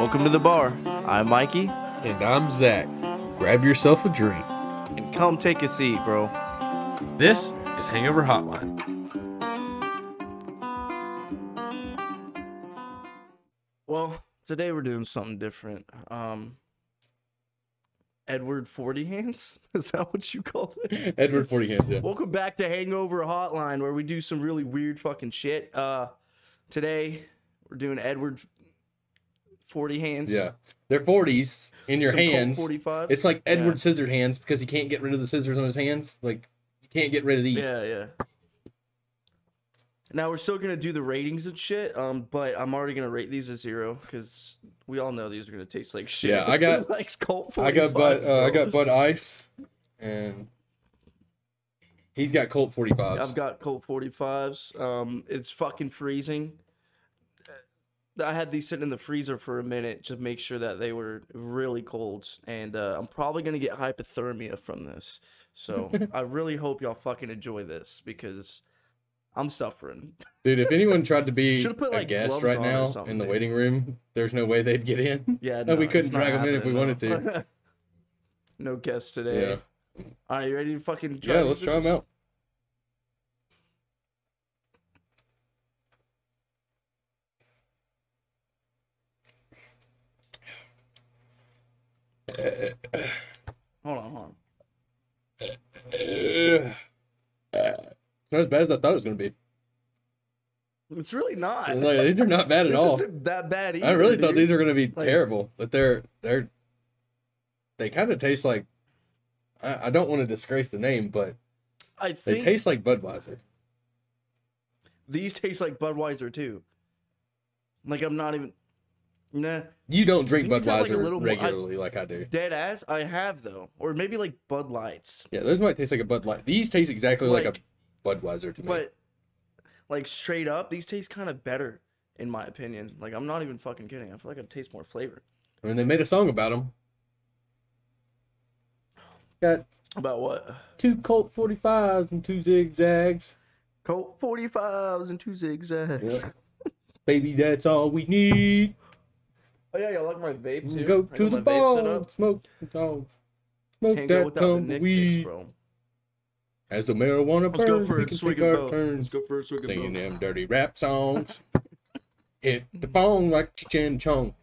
Welcome to the bar. I'm Mikey, And I'm Zach. Grab yourself a drink. and come take a seat, bro. This is Hangover Hotline. Well, today we're doing something different. Um, Edward Forty Hands is that what you called it? Edward Forty Hands, yeah. Welcome back to Hangover Hotline, where we do some really weird fucking shit. Uh, today we're doing Edward Forty Hands. Yeah. They're 40s in your Some hands. 45. It's like Edward Yeah. Scissor Hands because he can't get rid of the scissors on his hands. Like, you can't get rid of these. Yeah, yeah. Now we're still gonna do the ratings and shit. Um, but I'm already gonna rate these a zero because we all know these are gonna taste like shit. Yeah, I got- like Colt. I got Bud. Uh, I got Bud Ice, and he's got Colt 45s. I've got Colt 45s. Um, it's fucking freezing. I had these sitting in the freezer for a minute to make sure that they were really cold, and uh, I'm probably gonna get hypothermia from this. So I really hope y'all fucking enjoy this because I'm suffering. Dude, if anyone tried to be put, a like, guest gloves right now in the dude. waiting room, there's no way they'd get in. Yeah, No, we couldn't drag them in if we happening, wanted to. no guests today. Yeah. All right, you ready to fucking try Yeah, let's try them out. Hold on, hold on. It's not as bad as I thought it was going to be. It's really not. Like, these are not bad at this all. isn't that bad either. I really thought these were going to be Like- terrible, but they're they're they kind of taste like I, I don't want to disgrace the name, but I they taste like Budweiser. these taste like Budweiser too. Like I'm not even. Nah, You don't drink have, like, Budweiser little more- I- regularly like I do. dead ass. I have though, or maybe like Bud Lights, Yeah, those might taste like a Bud Light. These taste exactly like, Like- a Budweiser to me. but like straight up, these taste kind of better in my opinion. Like I'm not even fucking kidding. I feel like I taste more flavor. I mean, they made a song about them. Got About what? two Colt 45s and two zigzags. Colt 45s and two zigzags. Yeah. Baby, that's all we need. Oh yeah, y'all like my vape too? Go to the my vape ball, smoke the dogs. Smoke Can't that without the Nick tumbleweed. fix, bro. As the marijuana Let's go burns, for we can swig take our both. turns Let's go for a swig of singing both. them dirty rap songs. Hit the bong like Chin Chong.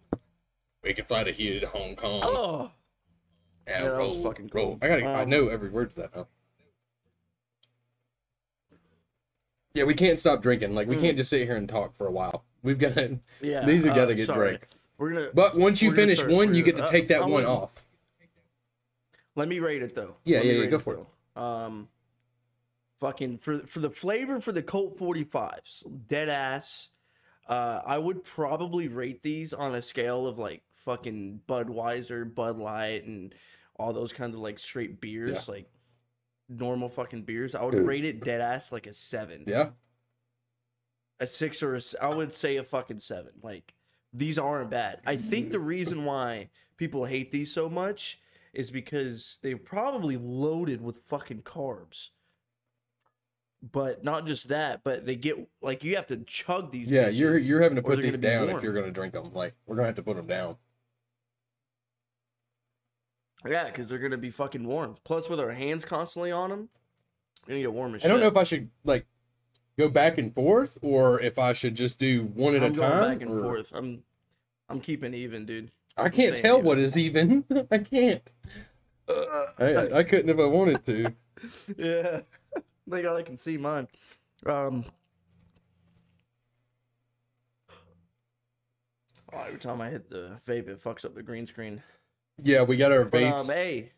We can fly to here to Hong Kong. Oh, and yeah, that was roll, fucking roll. cool. I gotta. I Um, know every word to that now. Yeah, we can't stop drinking. Like we Mm. can't just sit here and talk for a while. We've got to. yeah. These have uh, got to get sorry. drank. We're gonna. But once you finish one, you get to gonna- take uh, that I'm one gonna- off. Let me rate it though. Yeah, Let yeah, yeah, go for it. Um, fucking for for the flavor for the Colt 45s, dead ass. Uh, I would probably rate these on a scale of like fucking Budweiser, Bud Light, and all those kinds of like straight beers, like normal fucking beers. I would Dude. rate it dead ass like a seven, Yeah. a six or a, I would say a fucking seven. Like these aren't bad. I think mm-hmm. the reason why people hate these so much is because they're probably loaded with fucking carbs. But not just that, but they get like you have to chug these. Yeah, you're you're having to put these down if you're gonna drink them. Like we're gonna have to put them down. Yeah, because they're gonna be fucking warm. Plus, with our hands constantly on them, gonna get warm I don't know if I should like go back and forth or if I should just do one at I'm a going time. back and or- forth. I'm, I'm keeping even, dude. I can't tell even. what is even. I can't. I, I couldn't if I wanted to. yeah. Thank God I can see mine. Um. Oh, every time I hit the vape, it fucks up the green screen. Yeah, we got our But vapes um, hey,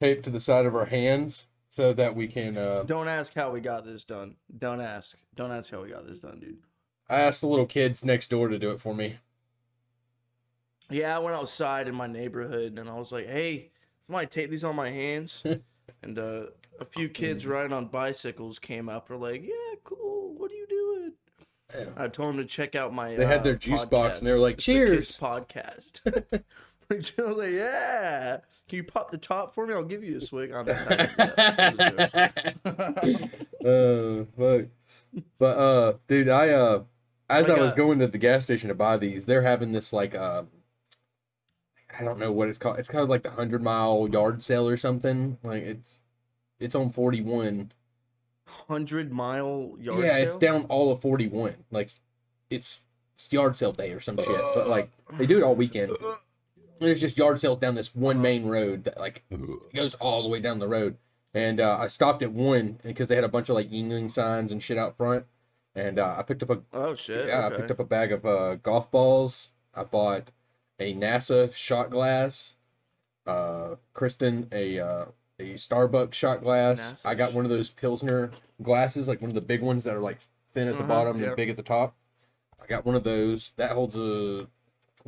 taped to the side of our hands so that we can. Uh, don't ask how we got this done. Don't ask. Don't ask how we got this done, dude. I asked the little kids next door to do it for me. Yeah, I went outside in my neighborhood and I was like, "Hey, somebody tape these on my hands." and uh, a few kids riding on bicycles came up. Were like, "Yeah, cool. What are you doing?" I told them to check out my. They had uh, their juice box and they were like, It's the Kids "Cheers." podcast. like, I was like, "Yeah, can you pop the top for me? I'll give you a swig." I'm not uh, fuck. But uh, dude, I uh, as I I was going to the gas station to buy these, they're having this like uh, I don't know what it's called. It's kind of like the hundred mile yard sale or something. Like it's it's on forty one. Hundred mile yard sale. Yeah, sale? it's down all of forty one. Like it's, it's yard sale day or some shit. But like they do it all weekend. There's just yard sales down this one main road that like goes all the way down the road. And uh, I stopped at one because they had a bunch of like Yingling signs and shit out front. And uh, I picked up a Oh shit. yeah, I picked up a bag of uh, golf balls. I bought a NASA shot glass. Uh, Kristen a uh, a Starbucks shot glass. NASA I got one of those Pilsner glasses, like one of the big ones that are like thin at the Uh-huh, bottom yeah. and big at the top. I got one of those. That holds a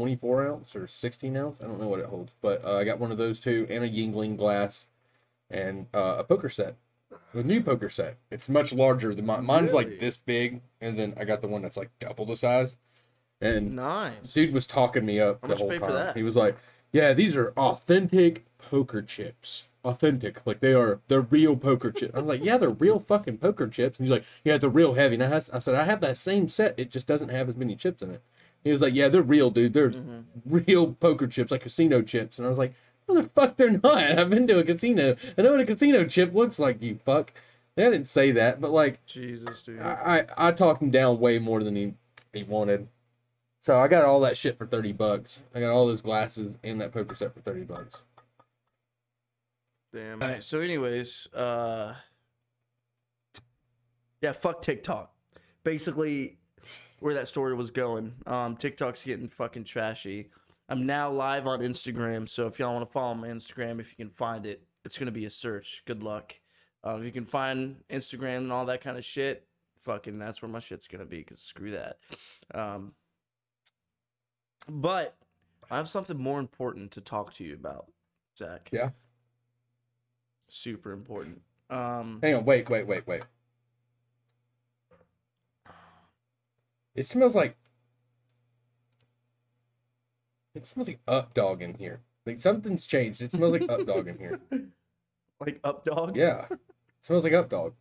24 ounce or 16 ounce. I don't know what it holds, but uh, I got one of those too, and a Yingling glass, and uh, a poker set. The new poker set. It's much larger than mine. Mine's Really? like this big, and then I got the one that's like double the size. And Nice. dude was talking me up How the whole you pay for time. He was like, "Yeah, these are authentic poker chips. Authentic, like they are. They're real poker chips." I was like, "Yeah, they're real fucking poker chips." And he's like, "Yeah, they're real heavy." And I, has- I said, "I have that same set. It just doesn't have as many chips in it." He was like, "Yeah, they're real, dude. They're Mhm. real poker chips, like casino chips." And I was like, "No, the fuck, they're not. I've been to a casino. I know what a casino chip looks like. You fuck." And I didn't say that, but like. Jesus, dude. I, I I talked him down way more than he, he wanted. So I got all that shit for 30 bucks. I got all those glasses and that poker set for 30 bucks. Damn. Alright, so anyways, uh Yeah, fuck TikTok. Basically where that story was going. Um TikTok's getting fucking trashy. I'm now live on Instagram, so if y'all want to follow my Instagram, if you can find it, it's gonna be a search. Good luck. Uh, if you can find Instagram and all that kind of shit, fucking that's where my shit's gonna be. Cause screw that. Um, but I have something more important to talk to you about, Zach. Yeah. Super important. Um, Hang on, wait, wait, wait, wait. It smells like it smells like up dog in here. Like something's changed. It smells like up dog in here. like up dog. Yeah. It smells like up dog.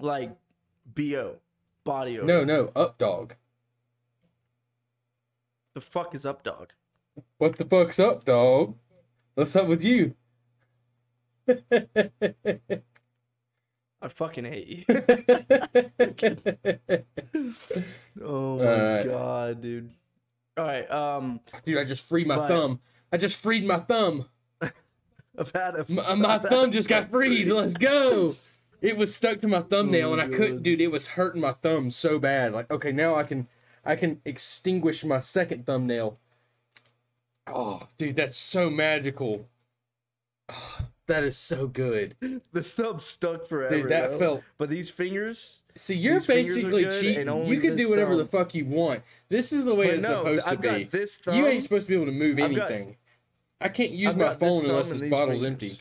Like bo body odor. No, no, up dog. The fuck is up dog? What the fuck's up, dog? What's up with you? I fucking hate you. oh my Alright. god, dude. All right. Um, Dude, I just freed my But- thumb. I just freed my thumb. I've had a My, my thumb just got freed. Let's go. It was stuck to my thumbnail, Oh, and I couldn't, dude. It was hurting my thumb so bad. Like, okay, now I can, I can extinguish my second thumbnail. Oh, dude, that's so magical. Ah, that is so good, The stub stuck forever. dude. That though. felt. But these fingers. See, you're These fingers are basically cheating. You can do whatever the fuck you want. This is the way But it's no, supposed I've to got be. this thumb. You ain't supposed to be able to move I've got- anything. I can't use I've my got this phone unless this bottle's fingers. empty.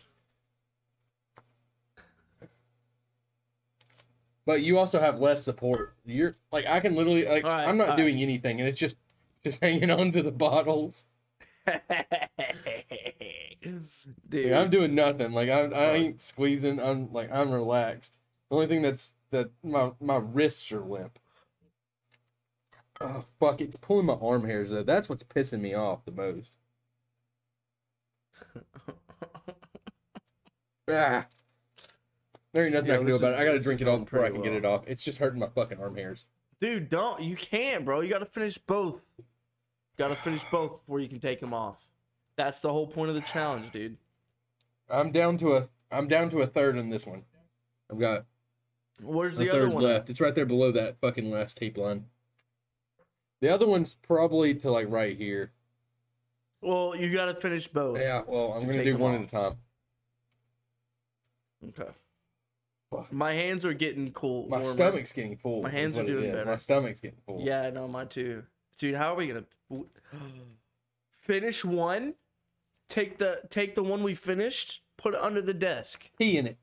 But you also have less support. You're like I can literally like Alright, I'm not doing anything and it's just just hanging on to the bottles. Dude, I'm doing nothing. Like I'm I ain't squeezing. I'm like I'm relaxed. The only thing that's that my my wrists are limp. Oh fuck! It's pulling my arm hairs though. That's what's pissing me off the most. Ah. There ain't nothing Yeah, I can do about is- it. I gotta drink it all before I can get it off. It's just hurting my fucking arm hairs. Dude, don't you can't, bro. You gotta finish both. Gotta finish both before you can take them off. That's the whole point of the challenge, dude. I'm down to a I'm down to a third in this one. I've got Where's a the other third left. It's right there below that fucking last tape line. The other one's probably to like right here. Well, you gotta finish both. Yeah, well, I'm To gonna do one off. at a time. Okay. Fuck. My hands are getting cool. My warmer. stomach's getting full. My hands are doing better. My stomach's getting full. Yeah, no, mine too. Dude, how are we gonna finish one? Take the take the one we finished, put it under the desk. Pee in it.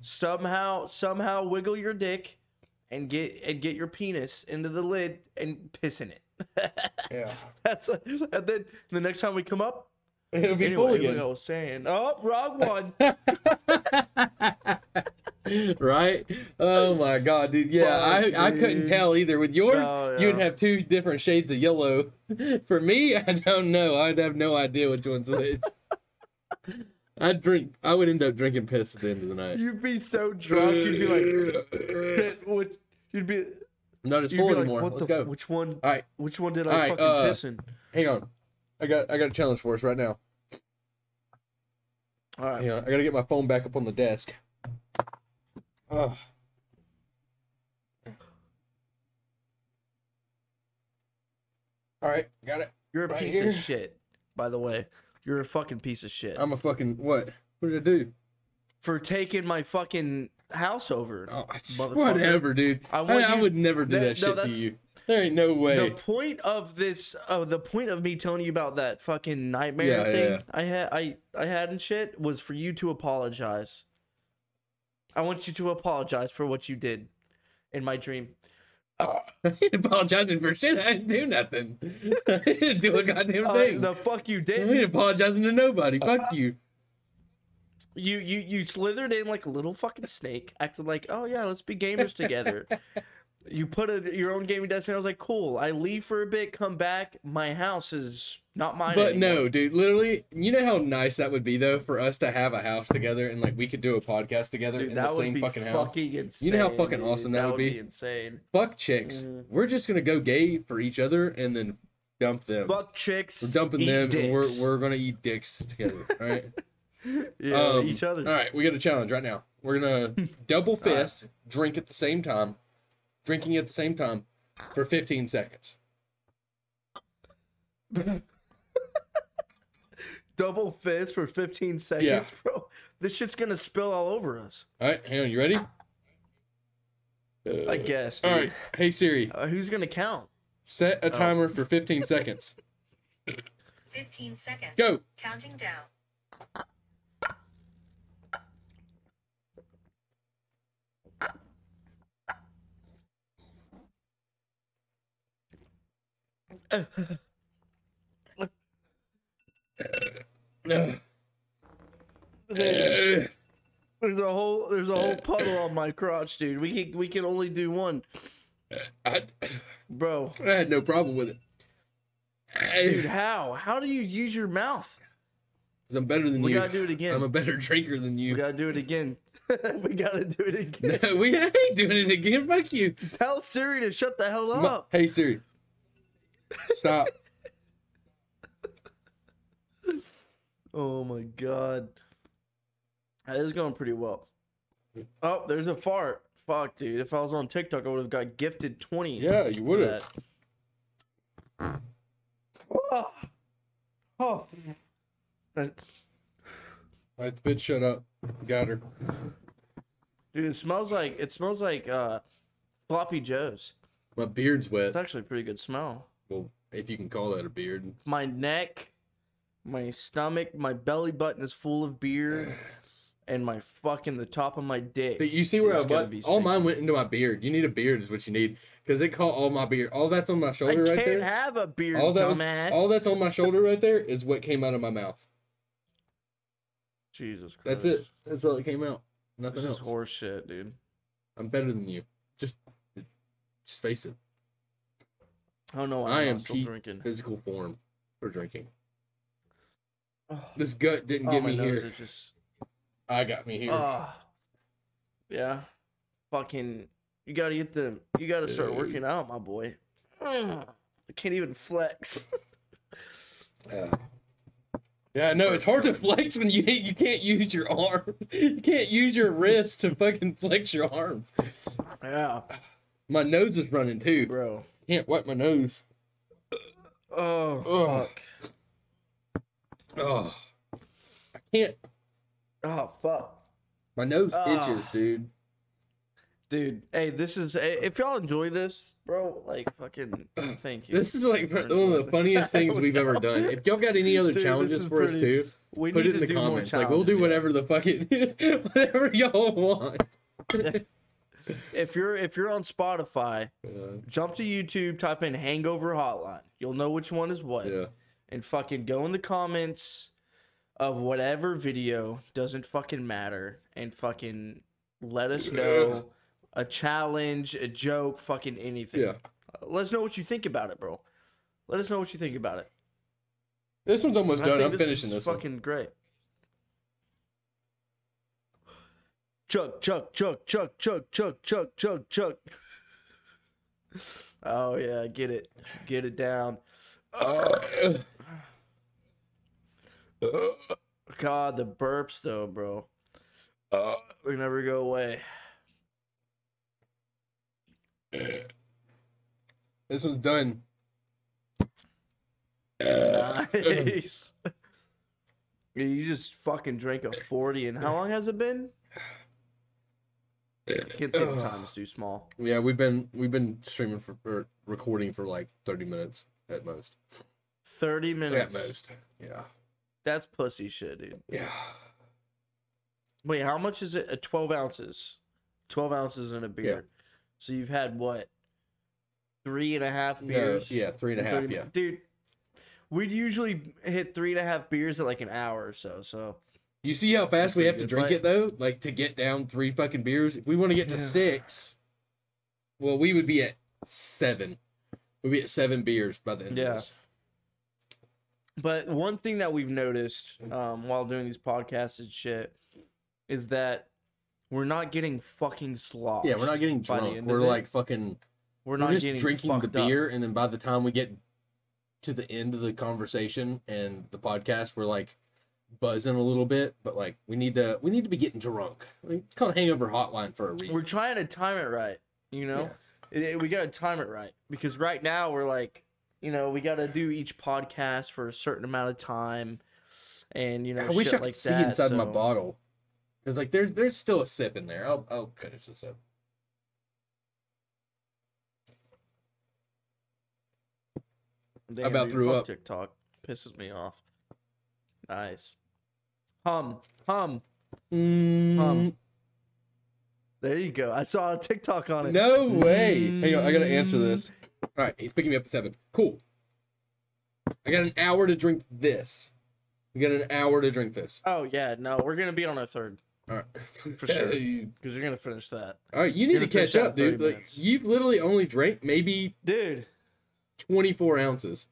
Somehow, somehow wiggle your dick and get and get your penis into the lid and piss in it. Yeah. That's and then the next time we come up, It'll be anyway, full like again. I was saying, oh, wrong one. right? Oh my god, dude. Yeah, Fuck, I, I couldn't tell either. With yours, No, you'd have two different shades of yellow. For me, I don't know. I'd have no idea which one's which. I'd drink. I would end up drinking piss at the end of the night. You'd be so drunk, you'd be like, "Shit. You'd be, Not as you'd full be like, Let's the? go. Which one? All right, Which one did I right, fucking uh, piss in? hang on. I got I got a challenge for us right now. All right. Hang on. I gotta get my phone back up on the desk. Oh. All right, got it. You're a Right piece here. of shit. By the way, you're a fucking piece of shit I'm a fucking what? What did I do? for taking my fucking house over. Oh, whatever, dude. I I, want I would never do that- that, no, shit to you. There ain't no way. The point of this, oh, the point of me telling you about that fucking nightmare Yeah, thing yeah. I had, I, I had and shit was for you to apologize. I want you to apologize for what you did in my dream. I ain't apologizing for shit. I didn't do nothing. I didn't do a goddamn Uh, thing. the fuck you did. I ain't apologizing to nobody. Fuck you. You you you slithered in like a little fucking snake, acted like, oh yeah, let's be gamers together. you put a, your own gaming desk, and I was like, cool. I leave for a bit, come back. My house is not mine. But anymore. no, dude, literally, you know how nice that would be though for us to have a house together and like we could do a podcast together dude, in that the same be fucking house. fucking insane. You know how fucking dude. awesome that would be? insane. Fuck chicks. Mhm. We're just gonna go gay for each other and then dump them. Fuck chicks. we're dumping them and we're we're gonna eat dicks together. All right. yeah, Um, each other. All right, we got a challenge right now. We're gonna double fist, drink at the same time, drinking at the same time for 15 seconds. Double fist for 15 seconds, Yeah. bro. This shit's gonna spill all over us. All right, hang on, you ready? I guess. All Dude. right, hey Siri, Uh, who's gonna count? set a timer for 15 seconds. 15 seconds. Go. Counting down. There's there's a whole there's a whole puddle on my crotch, dude. We can we can only do one, I, bro. I had no problem with it. Dude, how? How do you use your mouth? Cause I'm better than We you. We gotta do it again. I'm a better drinker than you. We gotta do it again. we gotta do it again. we ain't doing it again. Fuck you. Tell Siri to shut the hell up. hey Siri, stop. Oh my god. That is going pretty well. Oh, there's a fart. Fuck, dude. If I was on TikTok, I would have got gifted 20. Yeah, you would have. that. Oh. Oh. That- All right, bitch, shut up. Got her. Dude, it smells like it smells like uh floppy joes. My beard's wet. It's actually a pretty good smell. Well, if you can call that a beard. My neck, my stomach, my belly button is full of beard, and my fucking the top of my dick. But you see where I is be All mine went into my beard. You need a beard is what you need because they call all my beard. All that's on my I shoulder can't right there. have a beard, all that was- all that's on my shoulder right there is what came out of my mouth. Jesus Christ. That's it. That's all that came out. This Nothing is else. horse shit, dude. I'm better than you. Just, just face it. I know why I I'm am still drinking. physical form for drinking. Oh, This gut didn't oh, get me here. just. I got me here. Ah. yeah. Fucking. You gotta get the. You gotta start working out, my boy. I can't even flex. Yeah. Yeah, no, it's hard to flex when you you can't use your arm. You can't use your wrist to fucking flex your arms. yeah, My nose is running too. bro. Can't wipe my nose. Oh, Ugh. fuck. Oh, I can't. Oh, fuck. My nose itches, dude. Dude, hey, this is. If y'all enjoy this, bro, like, fucking. Thank you. This is like one of the funniest things we've ever done. If y'all got any other Dude, challenges for us too, we put need it in the comments. Like we'll do whatever the fucking whatever y'all want. yeah. If you're if you're on Spotify, Uh, jump to YouTube, type in Hangover Hotline. You'll know which one is what. yeah. and fucking go in the comments of whatever video doesn't fucking matter and fucking let us know a challenge, a joke, fucking anything. Yeah. Let us know what you think about it, bro. Let us know what you think about it. This one's almost I done. I'm finishing is this one. fucking great. Chuck, Chuck, Chuck, Chuck, Chuck, Chuck, Chuck, Chuck, Chuck. Oh yeah, get it, get it down. God, the burps though, bro. They never go away. This one's done. Nice. You just fucking drank a 40 and how long has it been? I can't see the time, it's too small. Yeah, we've been we've been streaming for or recording for like 30 minutes at most. 30 minutes. At most. Yeah. That's pussy shit, dude. Yeah. Wait, how much is it? Uh, 12 ounces. 12 ounces in a beer. So you've had what? Three and a half No, beers? yeah, three and a half. 30 Yeah. Dude, we'd usually hit three and a half beers at like an hour or so. So You see how fast we pretty have to drink but- it though? Like to get down three fucking beers. If we want to get to Yeah. six, well, we would be at seven. We'd be at seven beers by the end Yeah. of this. But one thing that we've noticed um, while doing these podcasts and shit is that we're not getting fucking sloshed. Yeah, we're not getting drunk. We're of it. like fucking. we're We're, not just getting drinking the fucked up. beer, and then by the time we get to the end of the conversation and the podcast, we're like buzzing a little bit. But like, we need to we need to be getting drunk. Like, It's called Hangover Hotline for a reason. We're trying to time it right. You know, It- it- we got to time it right because right now we're like, you know, we got to do each podcast for a certain amount of time, and you know, I wish I could like see that, inside my bottle. Cause like there's there's still a sip in there. I'll I'll finish the sip. Damn, about dude, threw up. TikTok pisses me off. Nice. Hum, hum. Um, There you go. I saw a TikTok on it. no way. Hang on, I gotta answer this. All right, he's picking me up at seven. Cool. I got an hour to drink this. We got an hour to drink this. Oh yeah, no, we're gonna be on our third All right, For sure. You- because you're gonna finish that, All right, you need to catch up, dude. 30 Like you've literally only drank maybe dude. 24 ounces.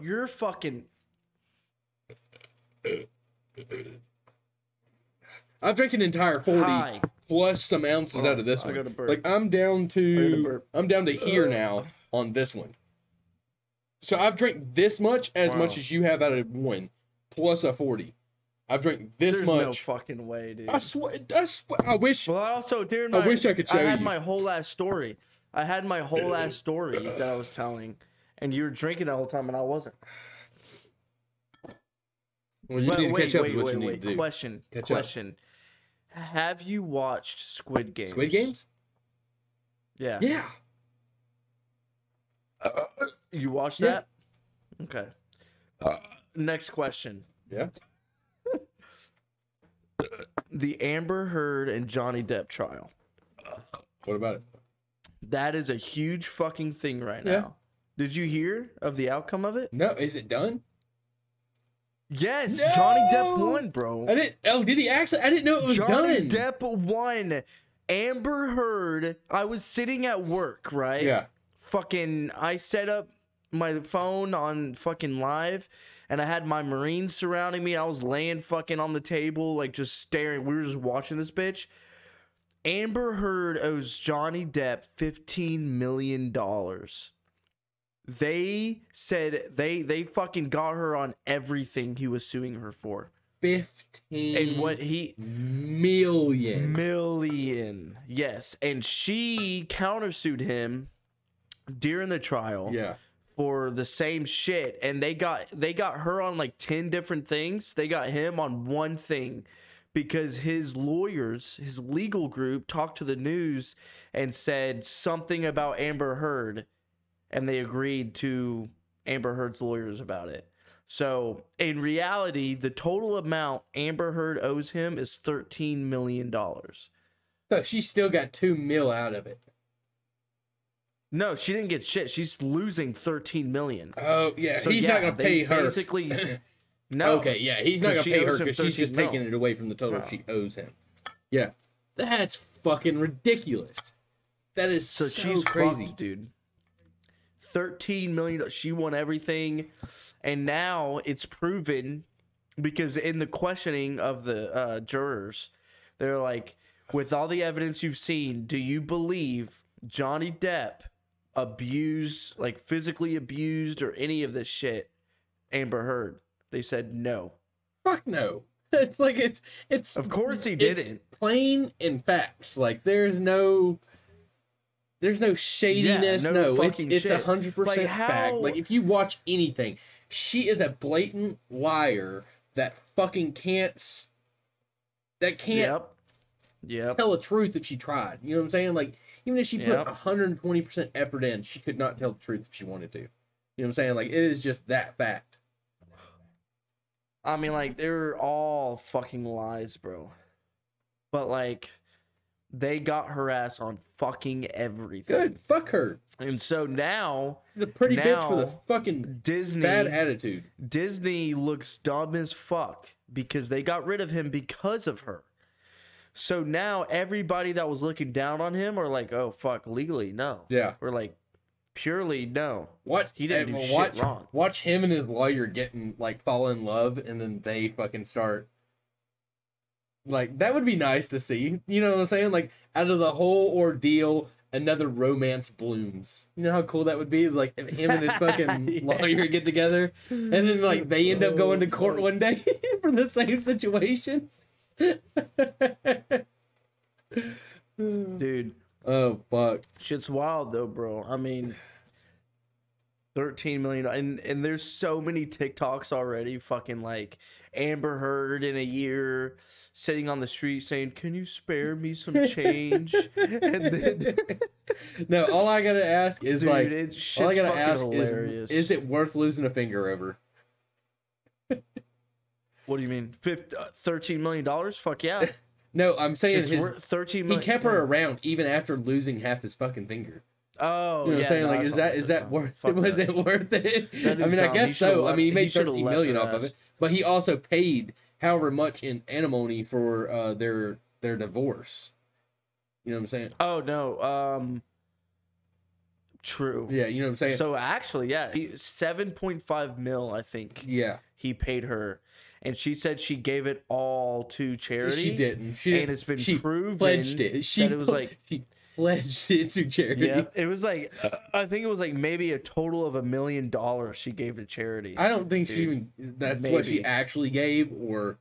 You're fucking. I've drank an entire 40 High. plus some ounces Hold out of this oh, I one. Like I'm down to. I'm down to here now on this one. So I've drank this much as Wow. much as you have out of one, plus a 40. I've drank this There's no much. fucking way, dude. I swear, I swear, I wish. Well, I also during my, I wish I could show you. I had you. my whole ass story. I had my whole ass story that I was telling, and you were drinking the whole time, and I wasn't. Well, you But need to wait, catch up wait, with what wait, you need wait. to do. Question. Catch up. question. Have you watched Squid Games? Squid Games? Yeah. Yeah. Uh, you watched Yeah. that? Okay. Next question. Yeah. The Amber Heard and Johnny Depp trial. What about it? That is a huge fucking thing right Yeah. now. Did you hear of the outcome of it? No, is it done? Yes, Johnny Depp No! won, bro. I didn't. Oh, did he actually? I didn't know it was done. Johnny done. Depp won. Amber Heard. I was sitting at work, right? Yeah. Fucking, I set up my phone on fucking live, and I had my Marines surrounding me. I was laying fucking on the table, like just staring. We were just watching this bitch. Amber Heard owes Johnny Depp fifteen million dollars. They said they they fucking got her on everything he was suing her for, Fifteen. and what he million. million. Yes, and she countersued him during the trial Yeah. for the same shit and they got they got her on like 10 different things. They got him on one thing because his lawyers, his legal group talked to the news and said something about Amber Heard and they agreed to Amber Heard's lawyers about it. So, in reality, the total amount Amber Heard owes him is 13 million dollars. So she still got two mil out of it. No, she didn't get shit. She's losing 13 million. Oh yeah, So he's yeah, not gonna pay her. Basically, no. Okay, yeah, he's not gonna pay her because she's just 13 taking it away from the total Wow. she owes him. Yeah, That's fucking ridiculous. That is So, so, she's crazy. fucked, dude. Thirteen million. She won everything, and now it's proven because in the questioning of the uh, jurors, they're like, with all the evidence you've seen, do you believe Johnny Depp abused, like physically abused, or any of this shit? Amber Heard. They said no. Fuck no. It's like it's it's Of course he didn't. plain and facts. Like there's no there's no shadiness. no no, it's it's a hundred percent fact. Like if you watch anything, she is a blatant liar that fucking can't that can't Yep. Yep. tell the truth if she tried. You know what I'm saying? Like even if she put Yep. 120% effort in, she could not tell the truth if she wanted to. You know what I'm saying? Like it is just that fact. I mean, like they're all fucking lies, bro. But like, they got her ass on fucking everything. Good. Fuck her. And so now The pretty bitch with a fucking Disney bad attitude. Disney looks dumb as fuck because they got rid of him because of her. So now everybody that was looking down on him are like, "Oh fuck, legally no." Yeah. We're like, purely no. What He didn't eh, do shit watch, wrong. Watch him and his lawyer getting like fall in love, and then they fucking start. Like that would be nice to see. You know what I'm saying? Like out of the whole ordeal, another romance blooms. You know how cool that would be? Like if him and his fucking Yeah. lawyer get together, and then like they end up going to Oh, court one day for the same situation. Dude, oh fuck! Shit's wild though, bro. I mean, thirteen million, and and there's so many TikToks already. Fucking like Amber Heard in a year, sitting on the street saying, "Can you spare me some change?" and then, No, all I gotta ask is dude, like, it's all I gotta ask hilarious. is, is it worth losing a finger over? What do you mean? Fif- uh, Thirteen million dollars? Fuck yeah! No, I'm saying It's his, worth thirteen he kept her around even after losing half his fucking finger. Oh, You know what yeah, I'm saying? no, like, is not that worth it, that worth? Fuck Was that. it worth it? I mean, I dumb. He guess should've so. I mean, he he made should've thirteen left off of it, but he also paid however much in alimony for uh, their their divorce. You know what I'm saying? Oh no. Um. True. Yeah, you know what I'm saying? So actually, yeah, seven point five mil, I think yeah, he paid her, and she said she gave it all to charity. she didn't. She and it's been she proven pledged it. She it was like- she pledged it to charity. Yeah, it was like I think it was like maybe a total of a million dollars she gave to charity. I don't think she even that's what she actually gave, or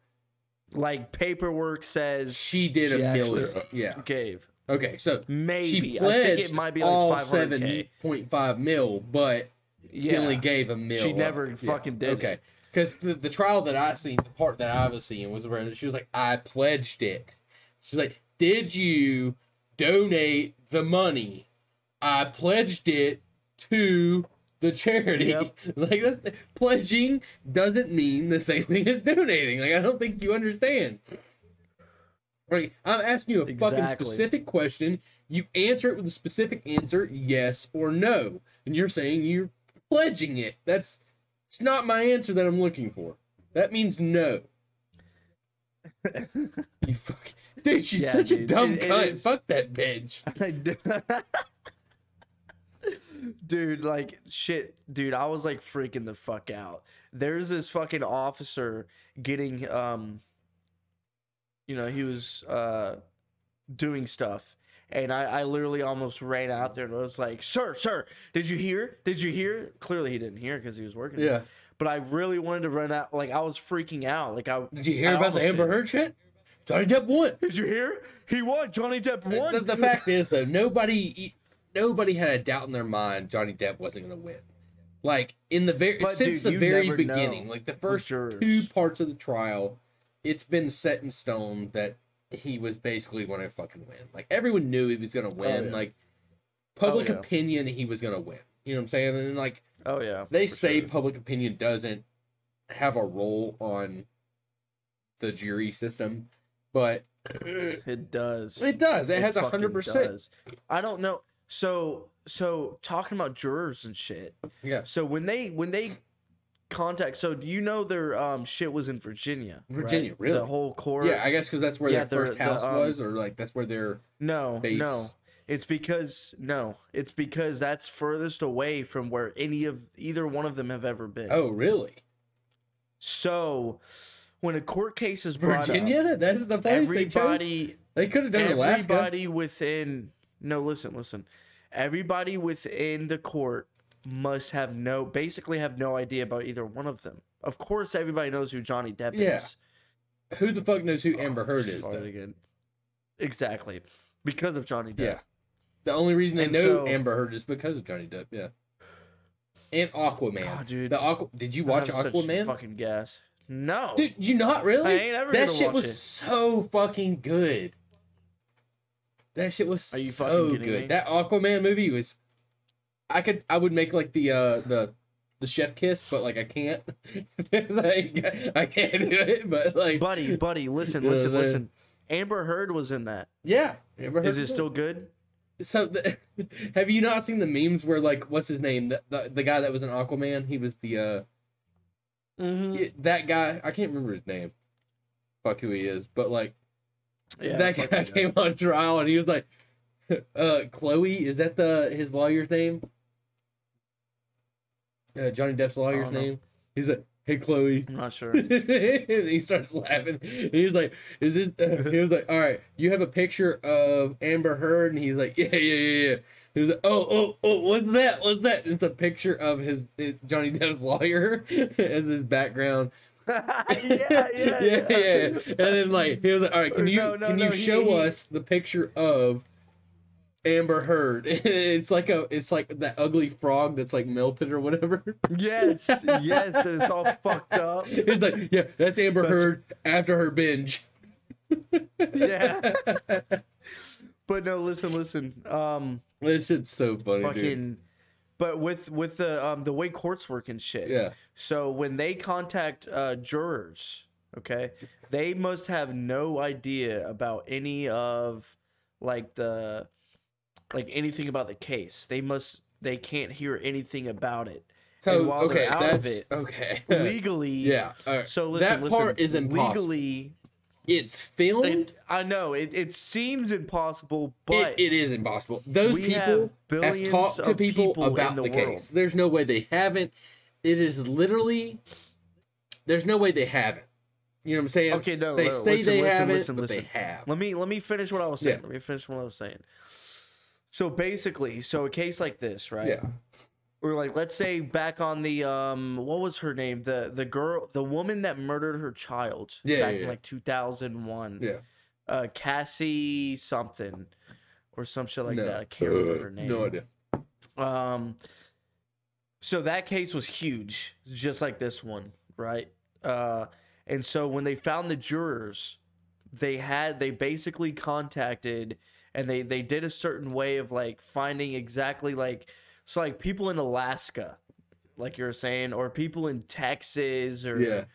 like paperwork says she did She a million. Uh, yeah. gave Okay, so maybe. she I think pledged it might be all like five hundred seven point mil, but Yeah, only gave a mil. She up. never Yeah, fucking did. Okay, because the, the trial that I seen, the part that I was seeing was where she was like, "I pledged it." She's like, "Did you donate the money? I pledged it to." The charity, Yep. like that's pledging doesn't mean the same thing as donating. Like I don't think you understand. Like I'm asking you a fucking specific question. You answer it with a specific answer, yes or no, and you're saying you're pledging it. That's it's not my answer that I'm looking for. That means no. you fuck, dude. She's Yeah, such a dumb It- it cunt. is- Fuck that bitch. Dude, like shit, dude. I was like freaking the fuck out. There's this fucking officer getting, um, you know, he was uh doing stuff, and I, I literally almost ran out there and was like, "Sir, sir, did you hear? Did you hear?" Clearly, he didn't hear because he was working. Yeah. But I really wanted to run out. Like I was freaking out. Like I Did you hear I about the Amber. Heard shit? Johnny Depp won. Did you hear? He won. Johnny Depp won. The, the fact is, though, nobody nobody had a doubt in their mind Johnny Depp wasn't going to win. Like in the very But, since dude, the very beginning, like the first two parts of the trial, it's been set in stone that he was basically going to fucking win. Like everyone knew he was going to oh, win. Oh, yeah. Like oh, public yeah. opinion, he was going to win. You know what I'm saying? And like oh yeah. they say, sure. public opinion doesn't have a role on the jury system, but It does. it does. It, has a hundred percent. I don't know. So so talking about jurors and shit. Yeah. So when they when they contact. So do you know their um shit was in Virginia? right? Virginia, really? The whole core. Yeah, I guess because that's where Yeah, their first the, house um, was, or like that's where their No, base. no. It's because no, it's because that's furthest away from where any of either one of them have ever been. Oh, really? So when a court case is brought Virginia? up, That's the place they chose. everybody They could have done Alaska. everybody within no listen listen everybody within the court must have no basically have no idea about either one of them of course everybody knows who johnny depp Yeah. is Who the fuck knows who oh, Amber Heard Oh, is? again. exactly because of johnny depp Yeah. The only reason they And know so- Amber Heard is because of Johnny Depp. Yeah. And Aquaman. God, dude. The Aqua. Did you watch Aquaman? fucking gas no Dude, you not really? I ain't ever that shit was it. so fucking good. That shit was Are you so good. me? That Aquaman movie was. I could. I would make like the uh the the chef kiss, but like I can't. like, I can't do it. But like, buddy buddy listen listen man. listen amber heard was in that yeah. Amber is it still good So, the, have you not seen the memes where like what's his name? The, the the guy that was an Aquaman. He was the uh mm-hmm. yeah, that guy. I can't remember his name. Fuck who he is, but like yeah, that guy that came on trial and he was like, uh, Chloe. Is that the his lawyer's name? Uh, Johnny Depp's lawyer's don't know. name. He's like, hey Chloe. i'm not sure and he starts laughing. He's like, "Is this?" Uh, he was like, "All right, you have a picture of Amber Heard," and he's like, "Yeah, yeah, yeah, yeah." He was like, "Oh, oh, oh, what's that? What's that?" It's a picture of his, his Johnny Depp's lawyer as his background. yeah, yeah, yeah, yeah, yeah. And then like he was like, "All right, can you no, no, can you no, show he- us the picture of?" Amber Heard. It's like a, it's like that ugly frog that's like melted or whatever. Yes, yes, and it's all fucked up. He's like, yeah, that's Amber That's- Heard after her binge. Yeah. But no, listen, listen. Um This shit's so funny, fucking dude. but with with the um the way courts work and shit. Yeah, So when they contact uh jurors, okay, they must have no idea about any of like the like anything about the case. They must they can't hear anything about it. So okay, they're out of that's it, okay. Legally, yeah. right. So listen, that listen. part is impossible. Legally, It's filmed. it, I know it, it seems impossible, but it, it is impossible. Those people have have, talked to people, people about the the, case. There's no way they haven't. It is literally. There's no way they haven't. You know what I'm saying? Okay, no, They no, say listen, they listen, haven't, listen, but listen. they have. Let me let me finish what I was saying. Yeah. Let me finish what I was saying. So basically, so a case like this, right? Yeah. Or like let's say back on the um what was her name? The the girl the woman that murdered her child Yeah, back yeah, in yeah. like 2001. Yeah. Uh Cassie something or some shit like no. that. I can't remember her name. No idea. Um, so that case was huge, just like this one, right? Uh, and so when they found the jurors, they had they basically contacted and they they did a certain way of like finding exactly like so like people in Alaska, like you were saying, or people in Texas or Yeah.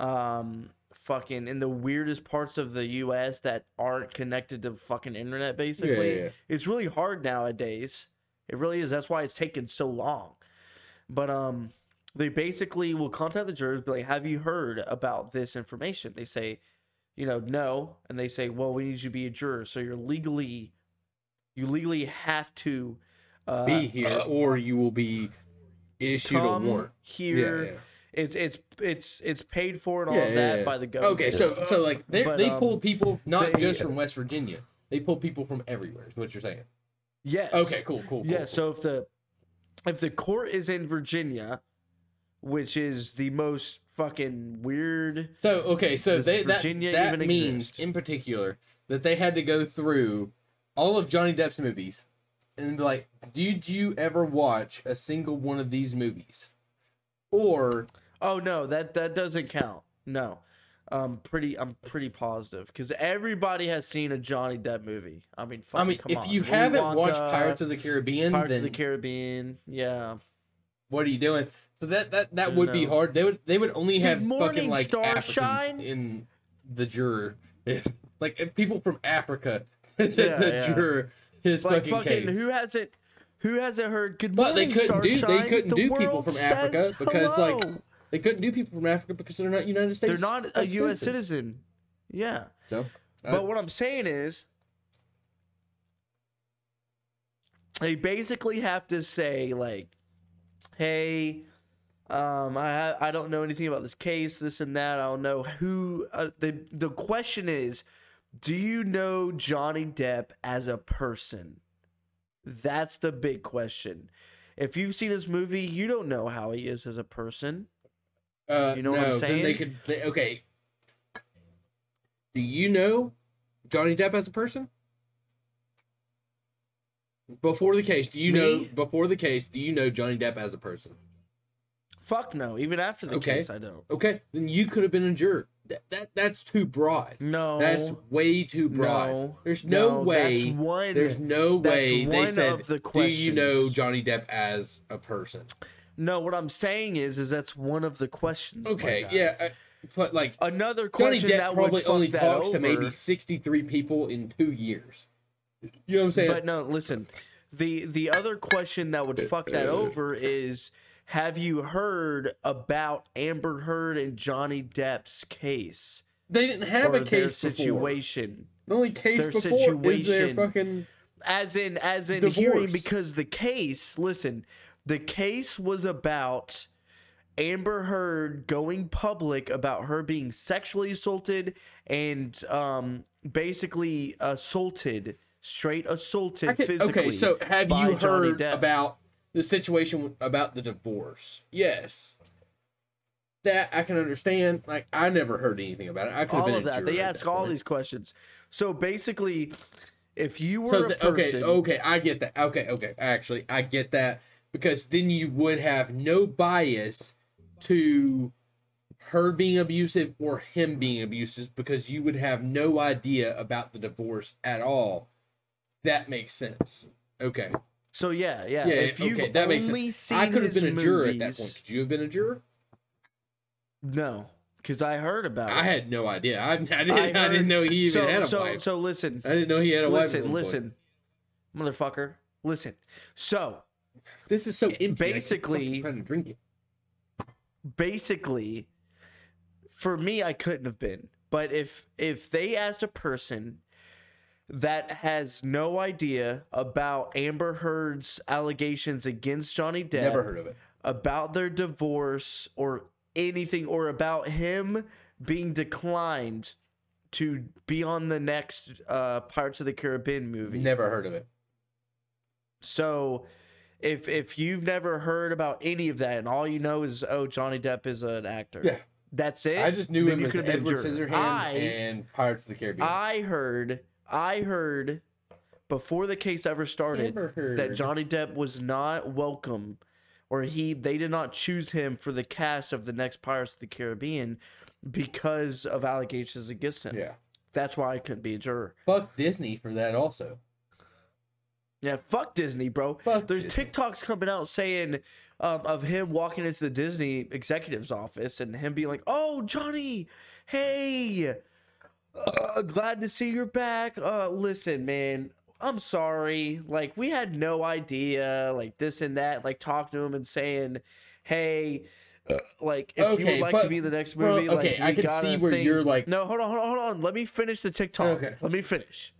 um fucking in the weirdest parts of the US that aren't connected to fucking internet basically. yeah. It's really hard nowadays. It really is. That's why it's taken so long. But um they basically will contact the jurors, be like, Have you heard about this information? They say, you know, no. And they say, Well, we need you to be a juror. So you're legally you legally have to uh Be here, or you will be issued a warrant. here. Yeah, yeah. It's it's it's it's paid for and all Yeah, of that by the government. Okay, so so like they But, they um, pull people not they- just from West Virginia. They pull people from everywhere. Is what you're saying? yes. Okay, cool, cool. cool Yeah, cool. so if the if the court is in Virginia, which is the most fucking weird So okay, so they, that Virginia that even means exist? in particular that they had to go through all of Johnny Depp's movies and be like, did you ever watch a single one of these movies? Or Oh no, that that doesn't count. No. Um pretty I'm pretty positive cuz everybody has seen a Johnny Depp movie. I mean, I mean, if on. you Willy haven't watched Pirates of the Caribbean, Pirates of the Caribbean, yeah. what are you doing? So that that that would be hard. They would they would only have fucking morning, like Africans Starshine. in the juror. If like if people from Africa Yeah, the yeah. juror his Like fucking, fucking case. who hasn't who hasn't heard good But they morning people Starshine? do- they couldn't The do people from Africa because, like. They couldn't do people from Africa because they're not United States. They're not a U.S. citizens. citizen. Yeah. So, But uh, what I'm saying is, they basically have to say like, "Hey, um, I I don't know anything about this case, this and that. I don't know who." Uh, the The question is, do you know Johnny Depp as a person? That's the big question. If you've seen his movie, you don't know how he is as a person. uh, you know no, what I'm then they saying? could. They, okay. Do you know Johnny Depp as a person? Before the case, do you know before the case, do you know Johnny Depp as a person? Fuck no. Even after the Okay. case, I don't. Okay, then you could have been a juror. That, that that's too broad. No. That's way too broad. No, There's no, no, way. that's one- there's no way they said. the Do you know. Johnny Depp as a person? No, what I'm saying is, is that's one of the questions. Okay, yeah, uh, but like Another Johnny question Depp that probably would only talks over, to maybe 63 people in two years. You know what I'm saying? But no, listen. The the other question that would fuck that over is have you heard about Amber Heard and Johnny Depp's case? they didn't have a case before. situation. The only case Their before is their situation. fucking. As in as in hearing because the case, listen, the case was about Amber Heard going public about her being sexually assaulted and um basically assaulted, straight assaulted could- physically. okay, so have you heard about the situation about the divorce? Yes. That I can understand. Like I never heard anything about it. I could have all been of that? They ask that all point. these questions. So basically, if you were So a the, person, okay, okay, I get that. Okay, okay, actually, I get that because then you would have no bias to her being abusive or him being abusive because you would have no idea about the divorce at all. That makes sense. Okay. So yeah, yeah. Yeah, if you've okay, that makes only sense. I could have been a juror at that point. Could you have been a juror? No, because I heard about it. I had no idea. I, I didn't. I, I didn't know he even so, had a so, wife. So listen, I didn't know he had a wife. listen, listen, motherfucker, listen. So This is so empty. Basically- trying to drink it. basically, for me, I couldn't have been. But if if they asked a person that has no idea about Amber Heard's allegations against Johnny Depp, Never heard of it. about their divorce or anything or about him being declined to be on the next uh Pirates of the Caribbean movie. Never heard of it. So if if you've never heard about any of that and all you know is oh Johnny Depp is an actor. Yeah. That's it. I just knew then him you as could have been a Edward. Scissorhands I and Pirates of the Caribbean. I heard I heard before the case ever started Amber that Johnny Depp was not welcome or he they did not choose him for the cast of the next Pirates of the Caribbean because of allegations against him. yeah. That's why I couldn't be a juror. Fuck Disney for that also. Yeah, fuck Disney, bro. Fuck There's Disney. TikToks coming out saying um, of him walking into the Disney executive's office and him being like, "Oh, Johnny, hey, uh, glad to see you're back. Uh, listen, man, I'm sorry. Like, we had no idea, like this and that. Like, talking to him and saying, hey." uh, Like if you would like but- to be in the next movie, like okay, I can see where you're, like- no, hold on, hold on, hold on. Let me finish the TikTok. Okay. Let me finish.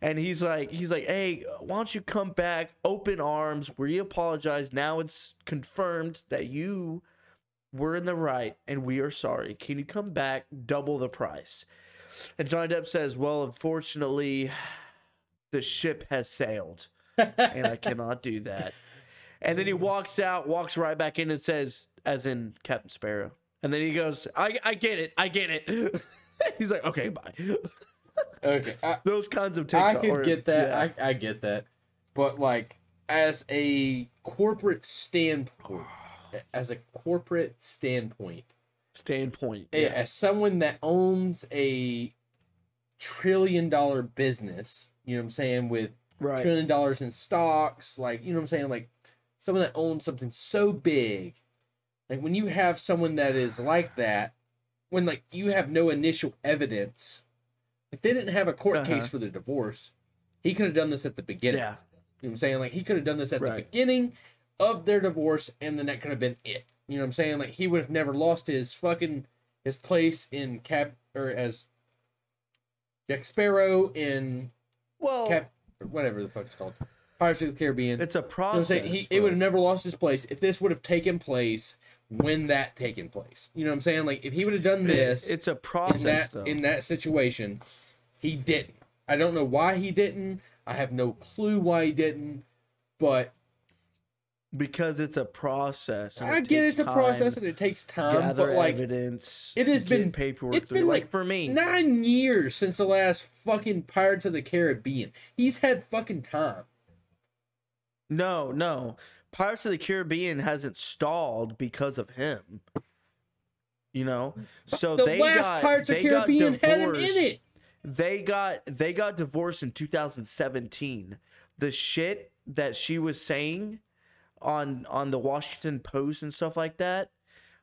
And he's like, he's like, hey, why don't you come back, open arms? We apologize. Now it's confirmed that you were in the right, and we are sorry. Can you come back, double the price? And Johnny Depp says, well, unfortunately, the ship has sailed, and I cannot do that. And then he walks out, walks right back in, and says, as in Captain Sparrow. And then he goes, I, I get it, I get it. he's like, okay, bye. Okay. I, Those kinds of I could or- get that. yeah. I, I get that. But like as a corporate standpoint as a corporate standpoint, standpoint. eh, Yeah. as someone that owns a trillion dollar business, you know what I'm saying, with Right. trillion dollars in stocks, like you know what I'm saying, like someone that owns something so big. Like when you have someone that is like that, when like you have no initial evidence, like they didn't have a court Uh-huh. case for the divorce. He could have done this at the beginning. Yeah. You know what I'm saying? Like he could have done this at the beginning of their divorce and then that could have been it. You know what I'm saying? Like he would have never lost his fucking his place in Cap or as Jack Sparrow in Well, Cap whatever the fuck it's called. Pirates of the Caribbean. it's a You know process. He, it would have never lost his place if this would have taken place when that taken place. You know what I'm saying? Like if he would have done this It's a in process, that though. in that situation, he didn't. I don't know why he didn't. I have no clue why he didn't. But because it's a process. and I get it's a process and it takes time. Gather But like evidence. it has been- paperwork. it's through. been like, like for me. nine years since the last fucking Pirates of the Caribbean. He's had fucking time. No, no. Pirates of the Caribbean hasn't stalled because of him. You know, so the they last got Pirates of they the got Caribbean had him in it. They got they got divorced in 2017. The shit that she was saying on on the Washington Post and stuff like that.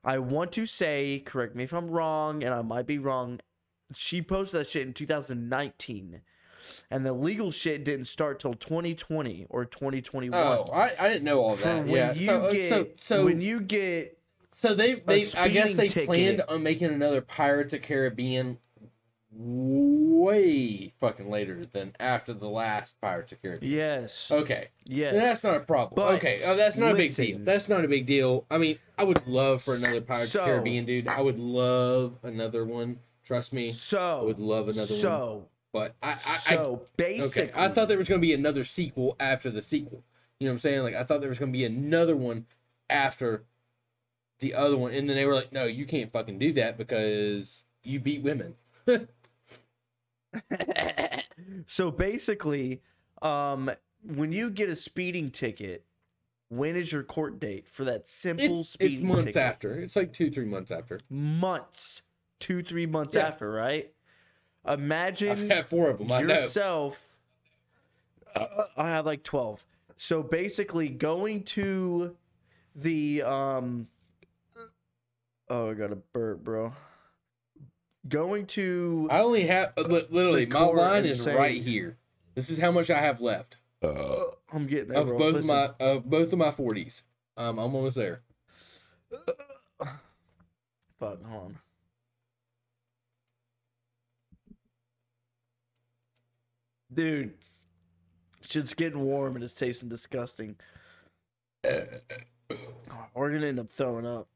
I want to say, correct me if I'm wrong, and I might be wrong. She posted that shit in 2019, and the legal shit didn't start till 2020 or 2021. Oh, I, I didn't know all that. when Yeah. you So, uh, get so so when you get So they they I guess they speeding planned on making another Pirates of Caribbean way fucking later than after the last Pirates of Caribbean. yes Okay. yes That's not a problem. But okay, oh, that's not a big deal. That's not a big deal. I mean, I would love for another Pirates So- of Caribbean, dude. I would love another one. Trust me, I so would love another one. so But I, I, I so okay, I thought there was gonna be another sequel after the sequel. You know what I'm saying? Like I thought there was gonna be another one after the other one, and then they were like, "No, you can't fucking do that because you beat women." so basically, um, when you get a speeding ticket, when is your court date for that simple It's speeding it's months ticket? after. It's like two three months after. Months, two three months Yeah. after, right? Imagine had four of them. I yourself. Uh, I have like twelve. So basically, going to the um. Oh, I got a burp, bro. Going to I only have uh, literally my line is right here. This is how much I have left Uh, I'm getting there, of bro. both Listen. my of both of my forties. Um, I'm almost there. Fuck, hold on. Dude, shit's getting warm and it's tasting disgusting. We're gonna end up throwing up.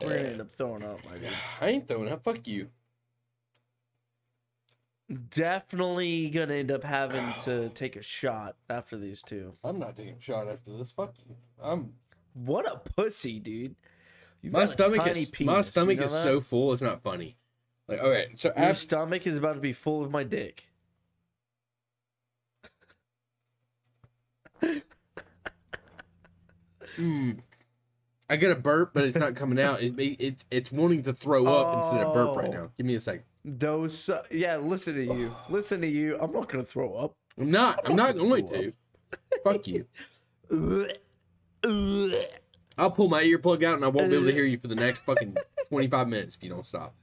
We're gonna end up throwing up, my dude. I ain't throwing up. Fuck you. Definitely gonna end up having to take a shot after these two. I'm not taking a shot after this. Fuck you. I'm What a pussy, dude. You've my got a stomach tiny is my penis, you stomach know is that? so full. It's not funny. Like okay, so Your after stomach is about to be full of my dick. mm, I get a burp, but it's not coming out. It, it, it it's wanting to throw up instead of burp right Oh. now. Give me a second. Those, uh, yeah. Listen to you. Listen to you. I'm not gonna throw up. I'm not. I'm not gonna going to. Fuck you. I'll pull my earplug out and I won't be able to hear you for the next fucking 25 minutes if you don't stop.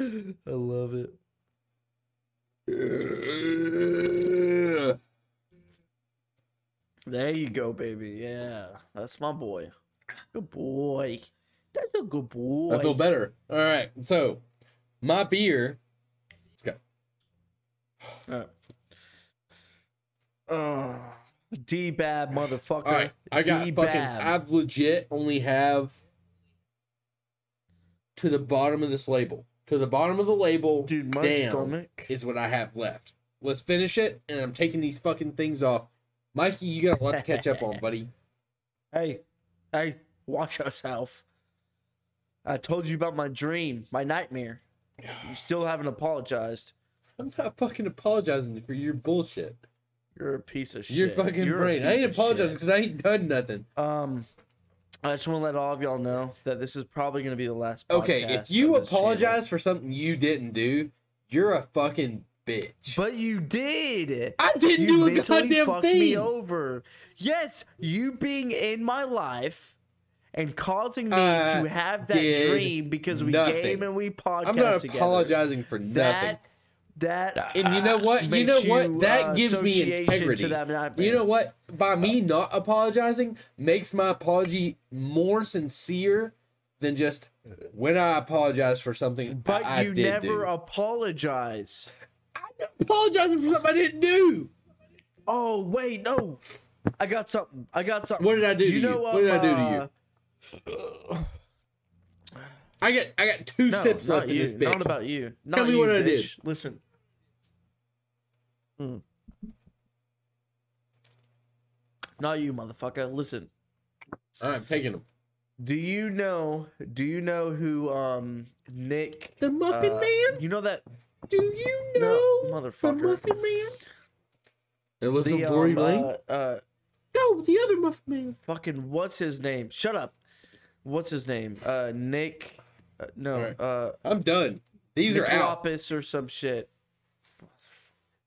I love it. There you go, baby. Yeah, that's my boy. Good boy. That's a good boy. I feel better. All right. So, my beer. Let's go. Uh, D bad motherfucker. All right. I got D-bab. fucking. I've legit only have to the bottom of this label. To the bottom of the label. Dude, my stomach. is what I have left. Let's finish it, and I'm taking these fucking things off. Mikey, you got a lot to catch up on, buddy. Hey, hey, watch yourself. I told you about my dream, my nightmare. You still haven't apologized. I'm not fucking apologizing for your bullshit. You're a piece of shit. Your fucking You're brain. I ain't apologizing because I ain't done nothing. Um, I just want to let all of y'all know that this is probably going to be the last. Okay, if you of this channel. apologize for something you didn't do, you're a fucking bitch. but you did. I didn't you do a goddamn fucked thing. me over. Yes, you being in my life and causing me I to have that dream because we nothing. game and we podcast I'm not together. apologizing for nothing. That that And you know what? You know what? you, That uh, gives me integrity. That. You know what? By me not apologizing makes my apology more sincere than just when I apologize for something But I, I you never do. apologize. Apologizing for something I didn't do. Oh wait, no. I got something. I got something. What did I do to you? know What did I do to uh, you? I got I got two No, sips left in this bitch. Not about you. Not Tell me you, what I did. Listen. Mm. Not you, motherfucker. Listen. I'm taking them. Do you know? Do you know who um Nick The Muffin uh, Man? You know that Do you No, know the. Muffin Man? It was the from Tory um, Lane. uh, uh No, the other Muffin Man. fucking what's his name? Shut up. What's his name? Uh Nick. Uh, no. Alright. Uh I'm done. These are out. Nicolopoulos or some shit.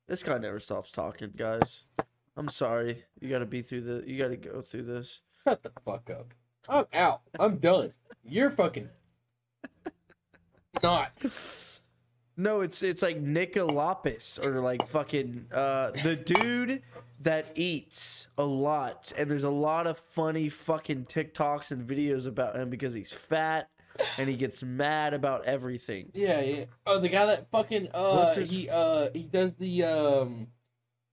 This guy never stops talking, guys. I'm sorry. You gotta be through the. You gotta go through this. Shut the fuck up. I'm out. I'm done. You're fucking not. No, it's it's like Nicolopoulos or like fucking uh the dude that eats a lot, and there's a lot of funny fucking TikToks and videos about him because he's fat and he gets mad about everything. Yeah, yeah. Oh, the guy that fucking uh his- he uh he does the um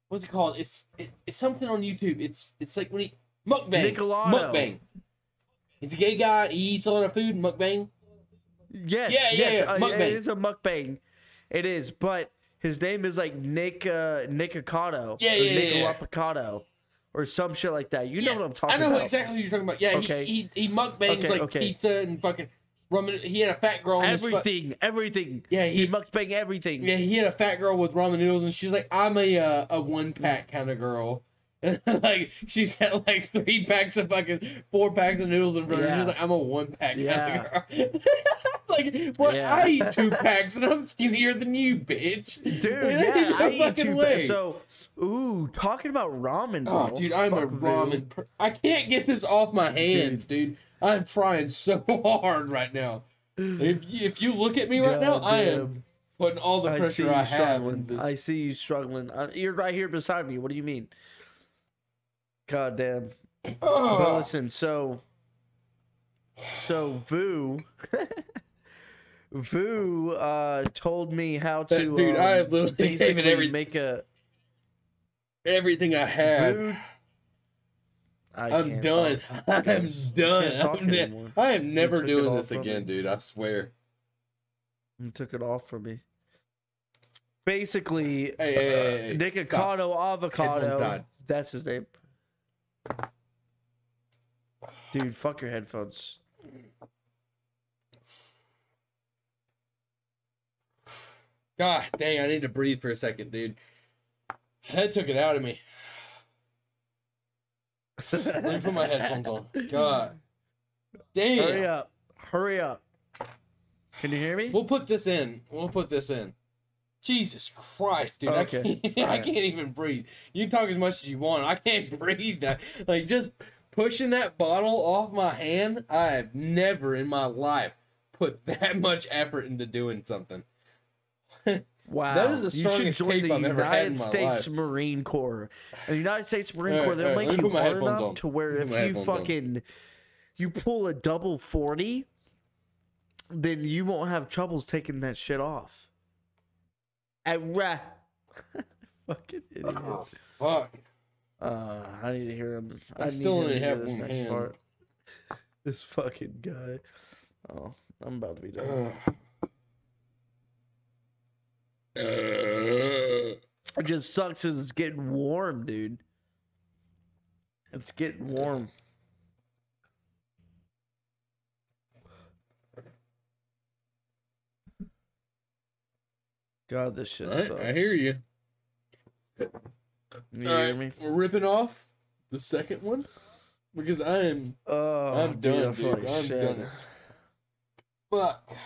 what's it called? It's it, it's something on YouTube. It's it's like when he mukbang. Nicolado. Mukbang. He's a gay guy. He eats a lot of food. Mukbang. Yes, Yeah, yeah, yes, yeah, uh, mukbang. it is a mukbang. It is, but his name is like Nick uh. Yeah, or yeah, yeah, yeah. Nicolapicado, or some shit like that. You Yeah, know what I'm talking about. I know about. exactly what you're talking about. Yeah, Okay. he he, he mukbangs Okay, like okay. pizza and fucking ramen. He had a fat girl. his fu- Everything, everything. Yeah, he, he- mukbang everything. Yeah, he had a fat girl with ramen noodles, and she's like, "I'm a uh, a one pack kind of girl." like she's had like three packs of fucking four packs of noodles in front of her. She's like, "I'm a one pack Yeah. kind of girl." like, what? Yeah. I eat two packs, and I'm skinnier than you, bitch. Dude, yeah, no I eat two. packs. So, ooh, talking about ramen, bro. Oh, dude, I'm a Fuck Vu. ramen. Per- I can't get this off my hands, dude. I'm trying so hard right now. If you, if you look at me right now, I am putting all the I see pressure you I, have. struggling. in this- I see you struggling. Uh, you're right here beside me. What do you mean? God damn. But listen, so so Vu Vu uh told me how to That- dude, um, I have literally basically every- make a everything I have. Vu I I'm done. talk. I'm done. I'm ne- I am never doing this again, me. dude. I swear. You took it off from me. Basically, Hey, hey, hey. Nicocado avocado. That's his name. Dude, fuck your headphones. God dang, I need to breathe for a second, dude. That took it out of me. Let me put my headphones on. God. Damn. Hurry up. Hurry up. Can you hear me? We'll put this in. We'll put this in. Jesus Christ, dude. Okay. I, can't, I can't even breathe. You can talk as much as you want. I can't breathe. That like just pushing that bottle off my hand. I have never in my life put that much effort into doing something. Wow. That is the you should join tape the I've United had in my States life. Marine Corps. And the United States Marine Corps, they'll make you hard enough on. to where if you headphones on. fucking you pull a double 40, then you won't have troubles taking that shit off. At ra- fucking idiot. Oh, fuck. Uh, I need to hear him. I need still only to hear have this one next hand. part. This fucking guy. Oh, I'm about to be done. Ugh. Uh. It just sucks that it's getting warm, dude. It's getting warm. God, this shit Alright, sucks. I hear you. You hear Alright, me? We're ripping off the second one because I am Oh, I'm dude, done, feel dude. like I'm shit. done. Fuck.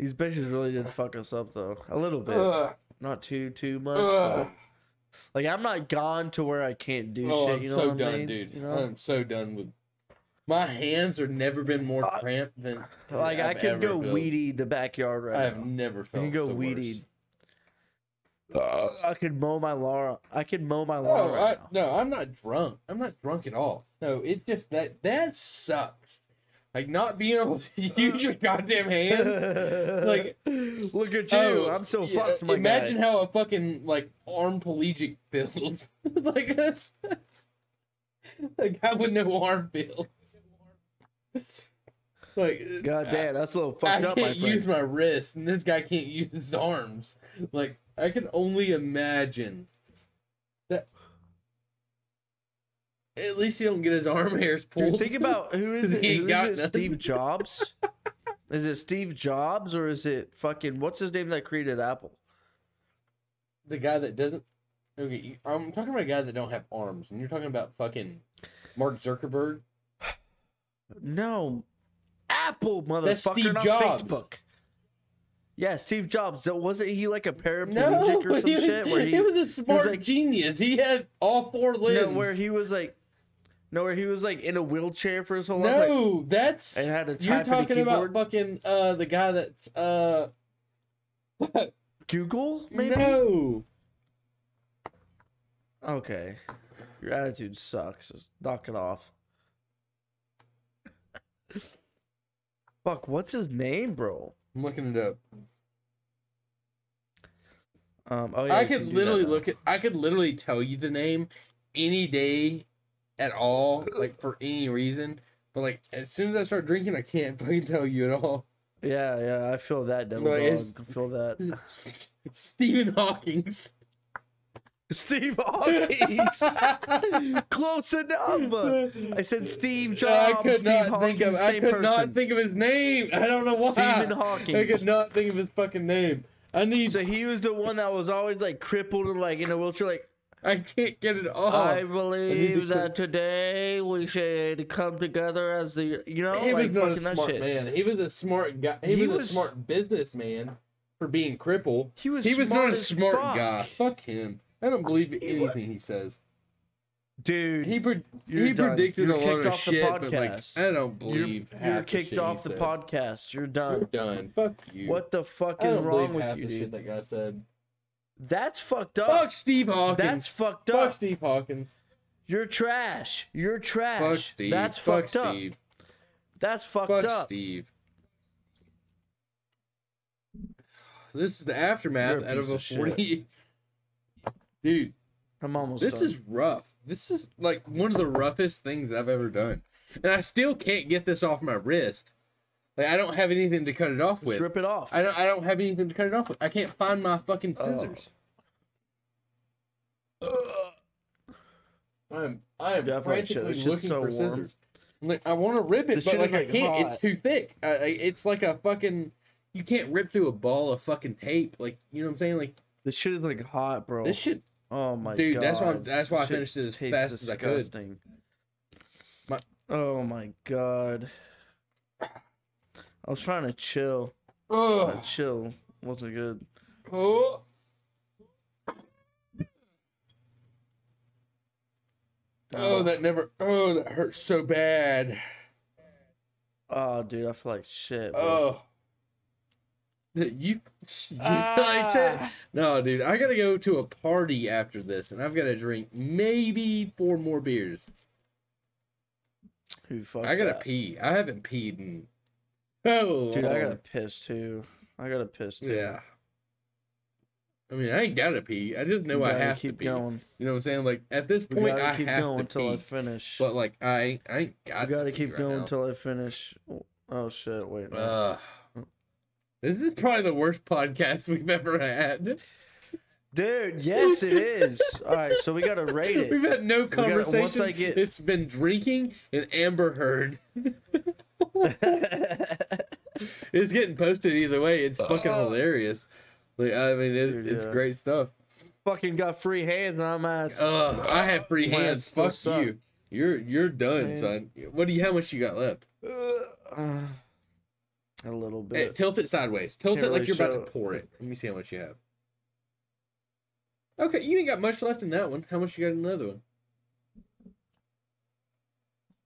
These bitches really did fuck us up though, a little bit, Ugh. not too too much. But, like I'm not gone to where I can't do Oh, shit. I'm You know so what I done, mean? dude. You know? I'm so done with My hands have never been more Uh, cramped than Like I I've could ever go felt. weed eat the backyard right I have now. never I felt. can go so weed worse. eat. I could mow my lawn. I could mow my lawn No, right I, now. no, I'm not drunk. I'm not drunk at all. No, it just that that sucks. Like not being able to use your goddamn hands. Like, look at you. oh, I'm so yeah, fucked. My Imagine guy. how a fucking like paraplegic feels. like, like how would no arm feels? like, God damn, that's a little I, fucked up, I can't friend. use my wrist, and this guy can't use his arms. Like, I can only imagine that. At least he don't get his arm hairs pulled. Dude, think about who is it? He Who is it? Steve Jobs? is it Steve Jobs or is it fucking what's his name that created Apple? the guy that doesn't. Okay, I'm talking about a guy that don't have arms, and you're talking about fucking Mark Zuckerberg. No, Apple motherfucker, not Jobs. Facebook. Yeah, Steve Jobs. Wasn't he like a No, paraplegic or some he, shit? Where he, he was a smart like- genius. He had all four limbs. no, where he was like, no, where he was like in a wheelchair for his whole life. Like, No, that's and had to you're type a talking about fucking uh the guy that's uh Google, maybe. no Okay, your attitude sucks. Just knock it off. Fuck, what's his name, bro? I'm looking it up. Um, oh yeah, I could can literally look at I could literally tell you the name any day at all, like for any reason. But like as soon as I start drinking, I can't fucking tell you at all. Yeah, yeah, I feel that devil No, dog. I feel that. Stephen Hawking's. Steve Hawkins. Close enough. I said Steve I Jobs. could Steve not Hawkins, think of. I could person. not think of his name. I don't know why. Stephen Hawking. I could not think of his fucking name. I need. So he was the one that was always like crippled and like in a wheelchair. Like I can't get it off. I to believe cl- that today we should come together as the you know he like was not a fucking that smart shit. man. He was a smart guy. He, He was, was- a smart businessman for being crippled. He was He was not a smart fuck. guy. Fuck him. I don't believe anything he says. dude. He pre- You're he done. predicted You're a lot of off the shit, but like. I don't you're, believe half you're the kicked shit he off the said. podcast. You're You're done. done. Fuck you. What the fuck I is don't wrong with half you, the shit dude? that guy said. That's fucked up. Fuck Steve Hawkins. That's fucked up. Fuck. Steve Hawkins. You're trash. You're trash. Fuck Steve. That's Fuck fucked up. Steve. That's fucked up. Fuck up. Steve. This is the aftermath You're a out of a of shit. 40. Dude, I'm almost this done. is rough. This is like one of the roughest things I've ever done. And I still can't get this off my wrist. Like I don't have anything to cut it off with. rip it off. I don't I don't have anything to cut it off with. I can't find my fucking Oh. scissors. I'm I am I frantically looking so for warm. scissors. Like I want to rip it, This but like I can't. hot. It's too thick. I- it's like a fucking. You can't rip through a ball of fucking tape. Like you know what I'm saying? Like This shit is like hot, bro. this shit. Oh my Dude, god. that's why I'm- that's why I This shit finished it as fast as I could. disgusting. My- Oh my god. I was trying to chill. Oh, That chill wasn't good. oh. Oh, that never. Oh, that hurts so bad. Oh, dude, I feel like shit. Bro. Oh. You, you like shit? Ah. No, dude, I gotta go to a party after this, and I've gotta drink maybe four more beers. Who fuck I gotta that? pee. I haven't peed in. Oh, Dude, I gotta piss too. I gotta piss too. Yeah. I mean, I ain't gotta pee. I just know I have keep to pee. going. You know what I'm saying? Like at this We point, I keep have going to until I finish. But like, I ain't, I ain't got. we gotta to keep pee going right until I finish. Oh shit! Wait. no. Uh, this is probably the worst podcast we've ever had. Dude, yes, it is. All right, so we gotta rate it. We've had no gotta- once conversation. I get- It's been drinking and Amber Heard. It's getting posted either way. It's fucking hilarious. Like I mean, it's, Dude, it's yeah. great stuff. Fucking got free hands on my ass. Uh, I have free My hands. ass still Fuck suck. you. You're you're done, Man. son. What do you? How much you got left? Uh, a little Hey, bit. tilt it sideways. Tilt Can't it like really you're about show to pour it. Let me see how much you have. Okay, you ain't got much left in that one. How much you got in the other one?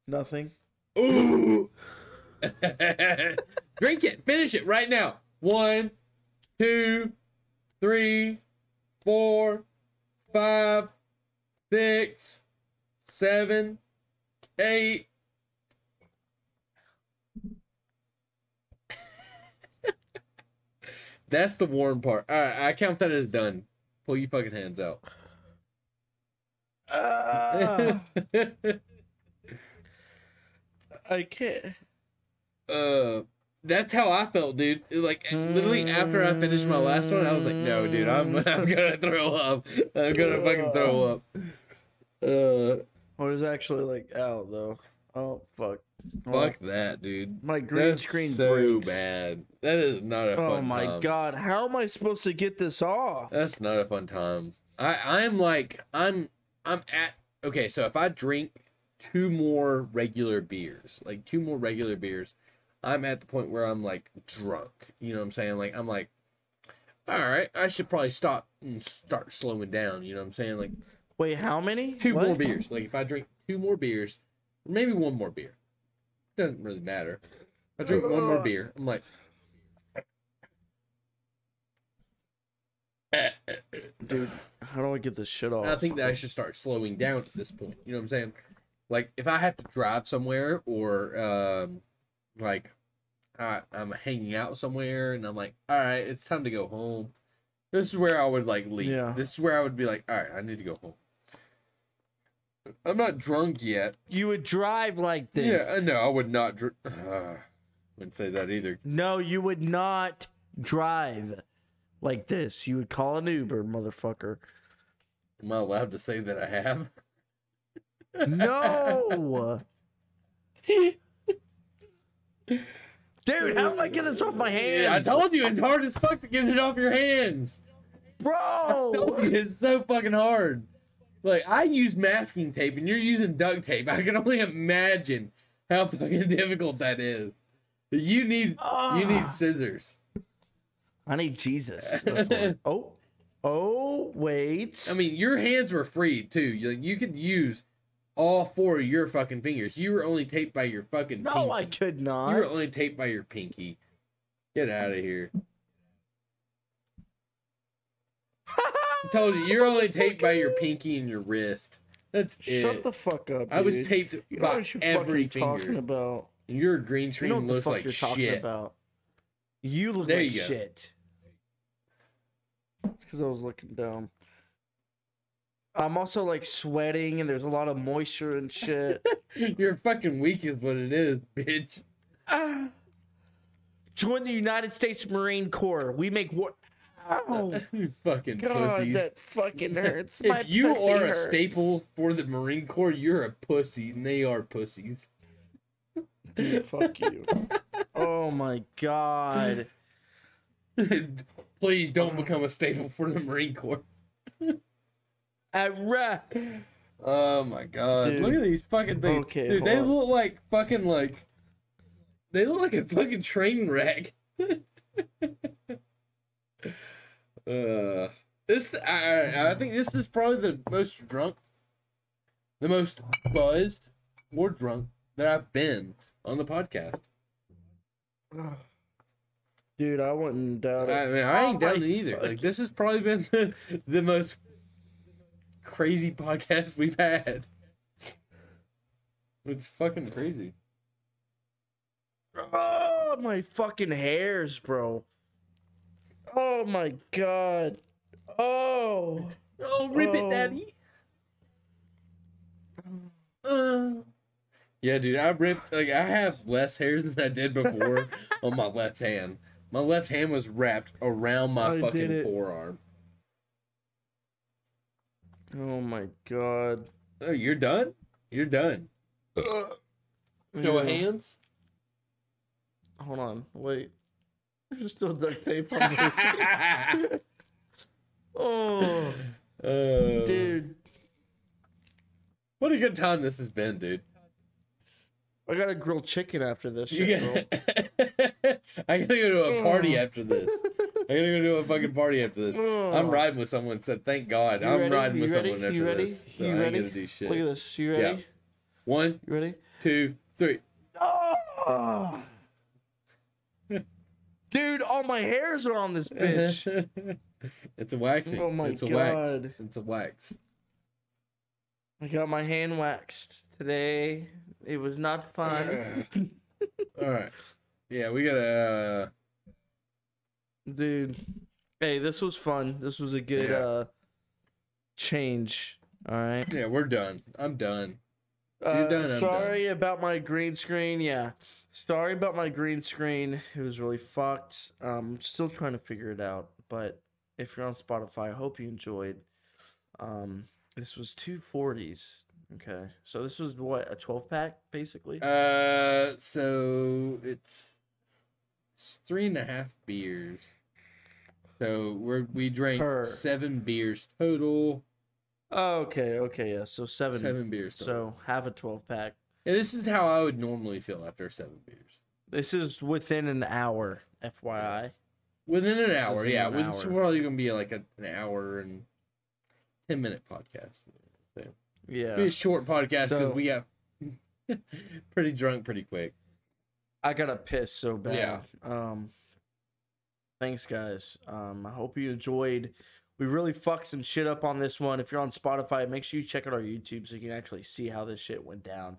Nothing. Ooh. Drink it. Finish it right now. One, two, three, four, five, six, seven, eight. That's the warm part. All right, I count that as done. Pull your fucking hands out. Ah, I can't. Uh that's how I felt, dude. Like literally after I finished my last one, I was like, "No, dude, I'm I'm gonna throw up. I'm gonna fucking throw up." Uh, What is actually like out though? Oh fuck! fuck that, dude. My green That's screen so breaks. bad. That is not a Oh my time. god! How am I supposed to get this off? That's not a fun time. I I'm like I'm I'm at okay. So if I drink two more regular beers, like two more regular beers, I'm at the point where I'm like drunk. You know what I'm saying? Like I'm like, all right, I should probably stop and start slowing down. You know what I'm saying? Like Wait, how many? two What? more beers. Like if I drink two more beers, maybe one more beer, doesn't really matter. I drink one more beer. I'm like. Dude, how do I get this shit off? And I think that I should start slowing down at this point. You know what I'm saying? Like if I have to drive somewhere or um like I, I'm hanging out somewhere and I'm like, all right, it's time to go home. This is where I would like leave. Yeah. This is where I would be like, all right, I need to go home. I'm not drunk yet. you would drive like this. Yeah, no, I would not. Dr- uh, wouldn't say that either. No, you would not drive like this. You would call an Uber, motherfucker. Am I allowed to say that I have? No. Dude, how do I get this off my hands? Yeah, I told you it's hard as fuck to get it off your hands. Bro! you, it's so fucking hard. Like I use masking tape and you're using duct tape. I can only imagine how fucking difficult that is. You need you Ah. need scissors. I need Jesus. Oh. Oh, wait. I mean, your hands were free too. You, you could use all four of your fucking fingers. You were only taped by your fucking no, pinky. I could not. You were only taped by your pinky. Get out of here. I told you, you're only taped by your pinky and your wrist. That's Shut it. the fuck up. I was taped You know by what you're every fucking talking about. Your green You screen know looks like you're talking shit. about. You look There like you shit. It's because I was looking down. I'm also like sweating and there's a lot of moisture and shit. You're fucking weak, is what it is, bitch. Ah. Join the United States Marine Corps. We make war. Ow. you fucking God, pussies. that fucking hurts. My if you pussy are a staple for the Marine Corps, you're a pussy, and they are pussies. Dude, fuck you. Oh my god. Please don't become a staple for the Marine Corps. Alright. Oh my god! Dude. Look at these fucking things. Okay, Dude, they on. look like fucking like. They look like a fucking train wreck. uh, this I, I think this is probably the most drunk, the most buzzed or drunk that I've been on the podcast. Dude, I wouldn't doubt it. I mean, I ain't Oh down it either. fuck. Like this has probably been the, the most crazy podcast we've had. It's fucking crazy. Oh, my fucking hairs, bro. Oh my god. Oh. Oh, rip Oh. it, daddy. Uh, yeah, dude, I ripped. Like, I have less hairs than I did before on my left hand. My left hand was wrapped around my I fucking forearm. Oh my god. Oh, you're done. You're done. Show of Yeah. hands. Hold on. Wait. There's still duct tape on this. oh, Uh, dude. what a good time this has been, dude. I got to grill chicken after this shit, bro. I gotta go to a party Oh. after this. I gotta go to a fucking party after this. I'm Oh. riding with someone. Said, thank God, You I'm ready? riding You with ready? someone after You ready? this. So You I ain't gonna do shit. Look at this. You ready? One, You ready? two, three. Oh. Dude, all my hairs are on this bitch. it's a waxing. Oh my it's a wax. God. It's a wax. I got my hand waxed today. It was not fun. All right. Yeah, we gotta. Uh, Dude. Hey, this was fun. This was a good Yeah. uh change. All right. yeah, we're done. I'm done. Uh, done, I'm sorry about my green screen. Yeah. Sorry about my green screen. It was really fucked. Um still trying to figure it out, but if you're on Spotify, I hope you enjoyed. Um this was two forties. Okay. So this was what, a twelve pack, basically? Uh, so it's it's three and a half beers. So we're we drank Per. seven beers total. okay, okay, yeah. So seven. Seven beers total. So have a twelve pack. Yeah, this is how I would normally feel after seven beers. This is within an hour, FYI. Within an hour, Within yeah. an With it's hour. probably gonna be like a, an hour and ten minute podcast. So, Yeah. Be a short podcast because So- we got pretty drunk pretty quick. I gotta piss so bad. Yeah. Um thanks guys. Um I hope you enjoyed. We really fucked some shit up on this one. If you're on Spotify, make sure you check out our YouTube so you can actually see how this shit went down.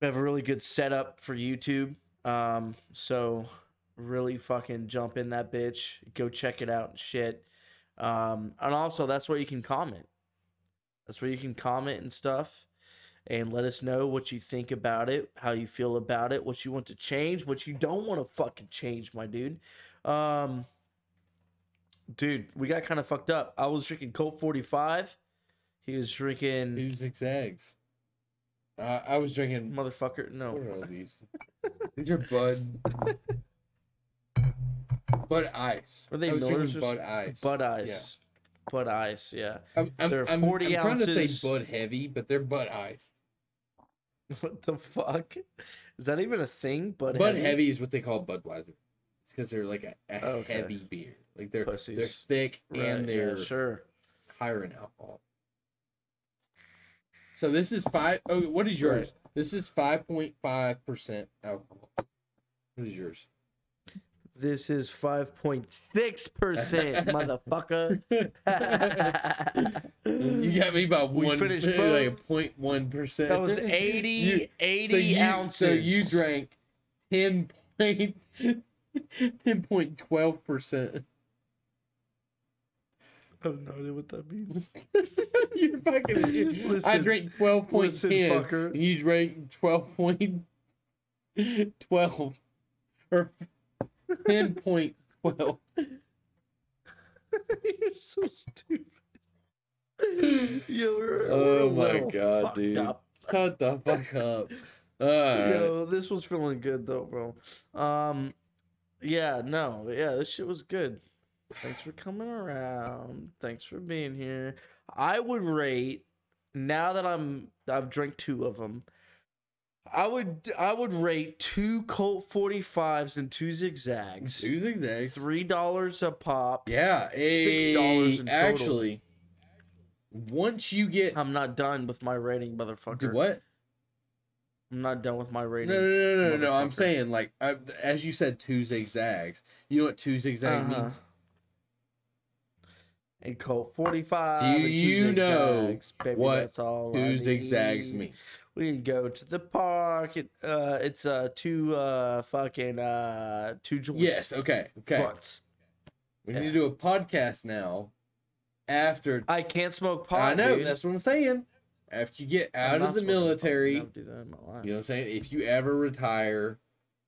We have a really good setup for YouTube. Um so really fucking jump in that bitch. Go check it out and shit. Um and also that's where you can comment. That's where you can comment and stuff and let us know what you think about it, how you feel about it, what you want to change, what you don't want to fucking change, my dude. Um, dude, we got kind of fucked up. I was drinking Colt 45. He was drinking Two zigzags. Uh, I was drinking. motherfucker. What No, are these? these are Bud. Bud Ice. Are they I was Miller's drinking Bud Ice. Bud Ice. Bud Ice, yeah. I'm, I'm, They're I'm, 40 I'm trying to say Bud Heavy, but they're Bud Ice. What the fuck? Is that even a thing? Bud, Bud Heavy? Heavy is what they call Budweiser. It's because they're like a, a Okay. heavy beer. Like they're they're thick Right, and they're yeah, sure. higher in alcohol. So this is five oh what is yours? Right. This is five point five percent alcohol. What is yours? This is 5.6%, motherfucker. You got me by We one finished like both. point one percent. That was 80, You- 80 so you, ounces. So you drank ten point ten point twelve percent. I have no idea what that means. You're fucking. I Listen, drank twelve point listen, fucker. and You drank twelve point twelve or ten point twelve. You're so stupid. Yo, we're, Oh we're my God, dude. Up. Shut the fuck up. Alright. Yo, this was feeling good though, bro. Um, yeah, no, yeah, this shit was good. Thanks for coming around. Thanks for being here. I would rate now that I'm I've drank two of them. I would I would rate two Colt 45s and two zigzags. Two zigzags. Three dollars a pop. Yeah, $6 $6 in total. Actually, once you get I'm not done with my rating, motherfucker. do what? I'm not done with my rating. no, no, no, no, no. I'm saying like uh, as you said, two zigzags. You know what two zigzag Uh-huh. means? And Colt 45. Do and two you know. Baby, what that's all I Two zigzags mean. We can go to the park. It, uh, it's uh two uh fucking uh two joints. Yes. Okay. Okay. Blunts. We need to do a podcast now. After I can't smoke pot. I know dude. that's what I'm saying. After you get I'm out of the military, do that in my life. you know what I'm saying. If you ever retire,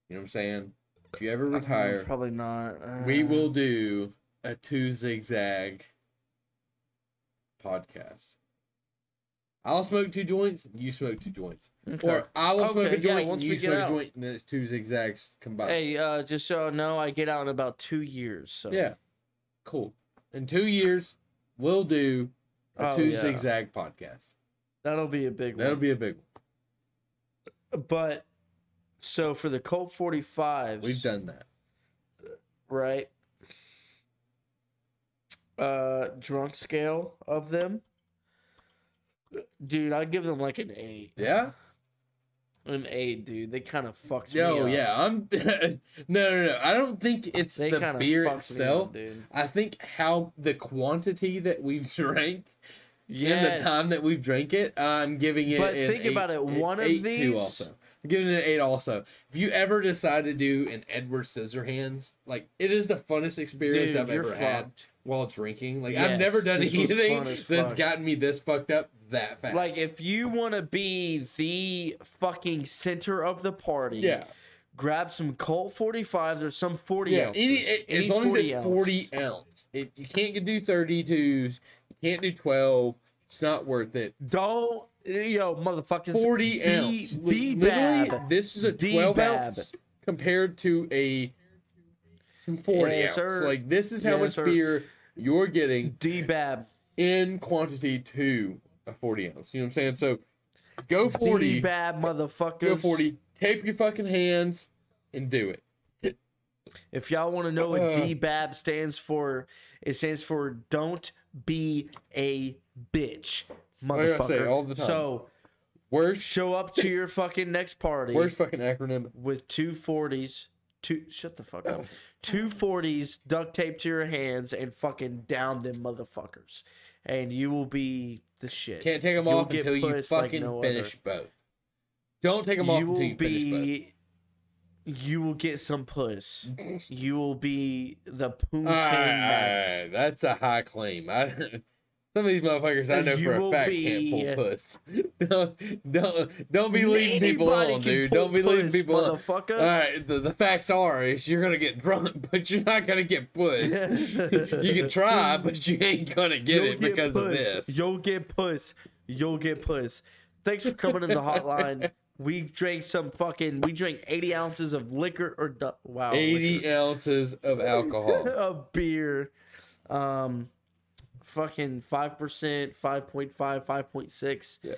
you know what I'm saying. If you ever retire, Probably not. we Uh, will do a two zigzag podcast. I'll smoke two joints, you smoke two joints. okay. Or I will smoke Okay, a yeah, joint, once you we get smoke a joint, and then it's two zigzags combined. Hey, uh, just so you know, I get out in about two years. So Yeah. Cool. In two years, we'll do a Oh, two yeah. zigzag podcast. that'll be a big That'll one. be a big one. But so for the Colt 45s, We've done that. right? Uh, drunk scale of them, dude. I give them like an eight. Yeah? An eight, dude. They kind of fucked Yo, me up. yeah, I'm. no, no, no. I don't think it's They the beer itself. up. I think how the quantity that we've drank Yes. in the time that we've drank it, I'm giving it. But think eight- about it, one of eight these- Two also. I'm giving it an eight. Also, if you ever decide to do an Edward Scissorhands, like it is the funnest experience Dude, I've ever had while drinking. Like I've never done anything that's fuck. gotten me this fucked up that fast. Like if you want to be the fucking center of the party, yeah, grab some Colt 45s or some 40 yeah. ounces. Any, it- as Any long as it's ounce. forty ounce, it, you can't do thirty twos. You can't do twelve. It's not worth it. Don't, yo, motherfuckers. 40 D- ounce. D-Bab. Literally, this is a D-Bab. 12 ounce compared to a 40 Yes, ounce. sir. Like, this is how Yes, much sir. beer you're getting D-Bab. in quantity to a 40 ounce. You know what I'm saying? So, go 40. D-Bab, motherfuckers. Go 40. Tape your fucking hands and do it. If y'all want to know what Uh. D-Bab stands for, it stands for don't be a bitch, motherfucker. say all the time? So Worst, show up to your fucking next party worst fucking acronym. with two 40s, two shut the fuck up. Two 40s duct taped to your hands and fucking down them motherfuckers. And you will be the shit. Can't take them You'll off until you pussed like fucking no finish other. both. Don't take them off you until will you finish both. you will get some puss. You will be the poontang magnet. Alright, that's a high claim. I, some of these motherfuckers I know You for a fact be- can't pull puss. don't, don't don't be leading people Anybody on, can dude. Don't be leading puss, people on. motherfucker. All right, the, the facts are is you're gonna get drunk, but you're not gonna get puss. you can try, but you ain't gonna get You'll it because of this. You'll get puss. You'll get puss. Thanks for coming in the hotline. We drank some fucking. We drank eighty ounces of liquor or wow, Eighty liquor. ounces of alcohol. of beer. Um, fucking five percent, 5.5, 5.6. Yeah.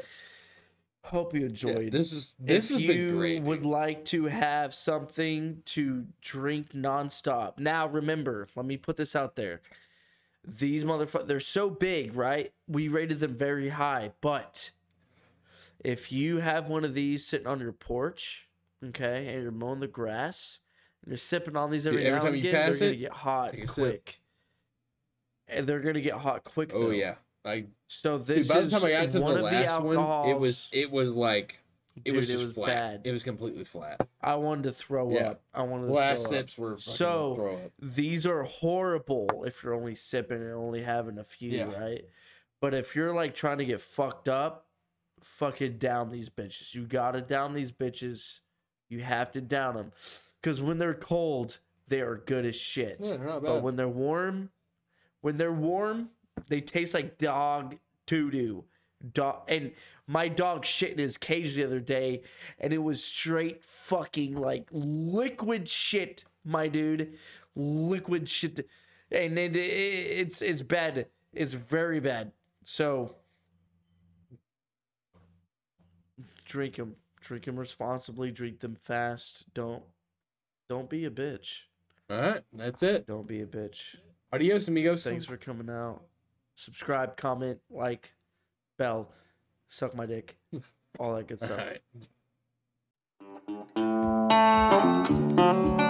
Hope you Yeah, enjoyed. this is this if has you been great. would like to have something to drink nonstop. Now, remember, let me put this out there. These motherfuckers, they're so big, right? We rated them very high, but if you have one of these sitting on your porch, okay, and you're mowing the grass, and you're sipping on these every, every now time and you again, they're it, gonna get hot quick. sip. They're gonna get hot quick. Oh yeah, like So dude, this by the is time I got to one the of the last alcohols. one, it was it was like it Dude, was it just was flat. bad. It was completely flat. I wanted to throw Yeah. up. I wanted to Last sips were So, throw up. These are horrible if you're only sipping and only having a few, Yeah. right? But if you're like trying to get fucked up, fucking down these bitches. You gotta down these bitches. You have to down them. Because when they're cold, they are good as shit. Yeah, But when they're warm, when they're warm, they taste like dog doo doo. Dog and my dog shit in his cage the other day, and it was straight fucking like liquid shit, my dude, liquid shit, and it, it, it's it's bad. It's very bad. So drink them, drink them responsibly, drink them fast. Don't don't be a bitch. All right, that's it. Don't be a bitch. Adios, amigos. Thanks for coming out. Subscribe, comment, like, bell, suck my dick, all that good stuff. right.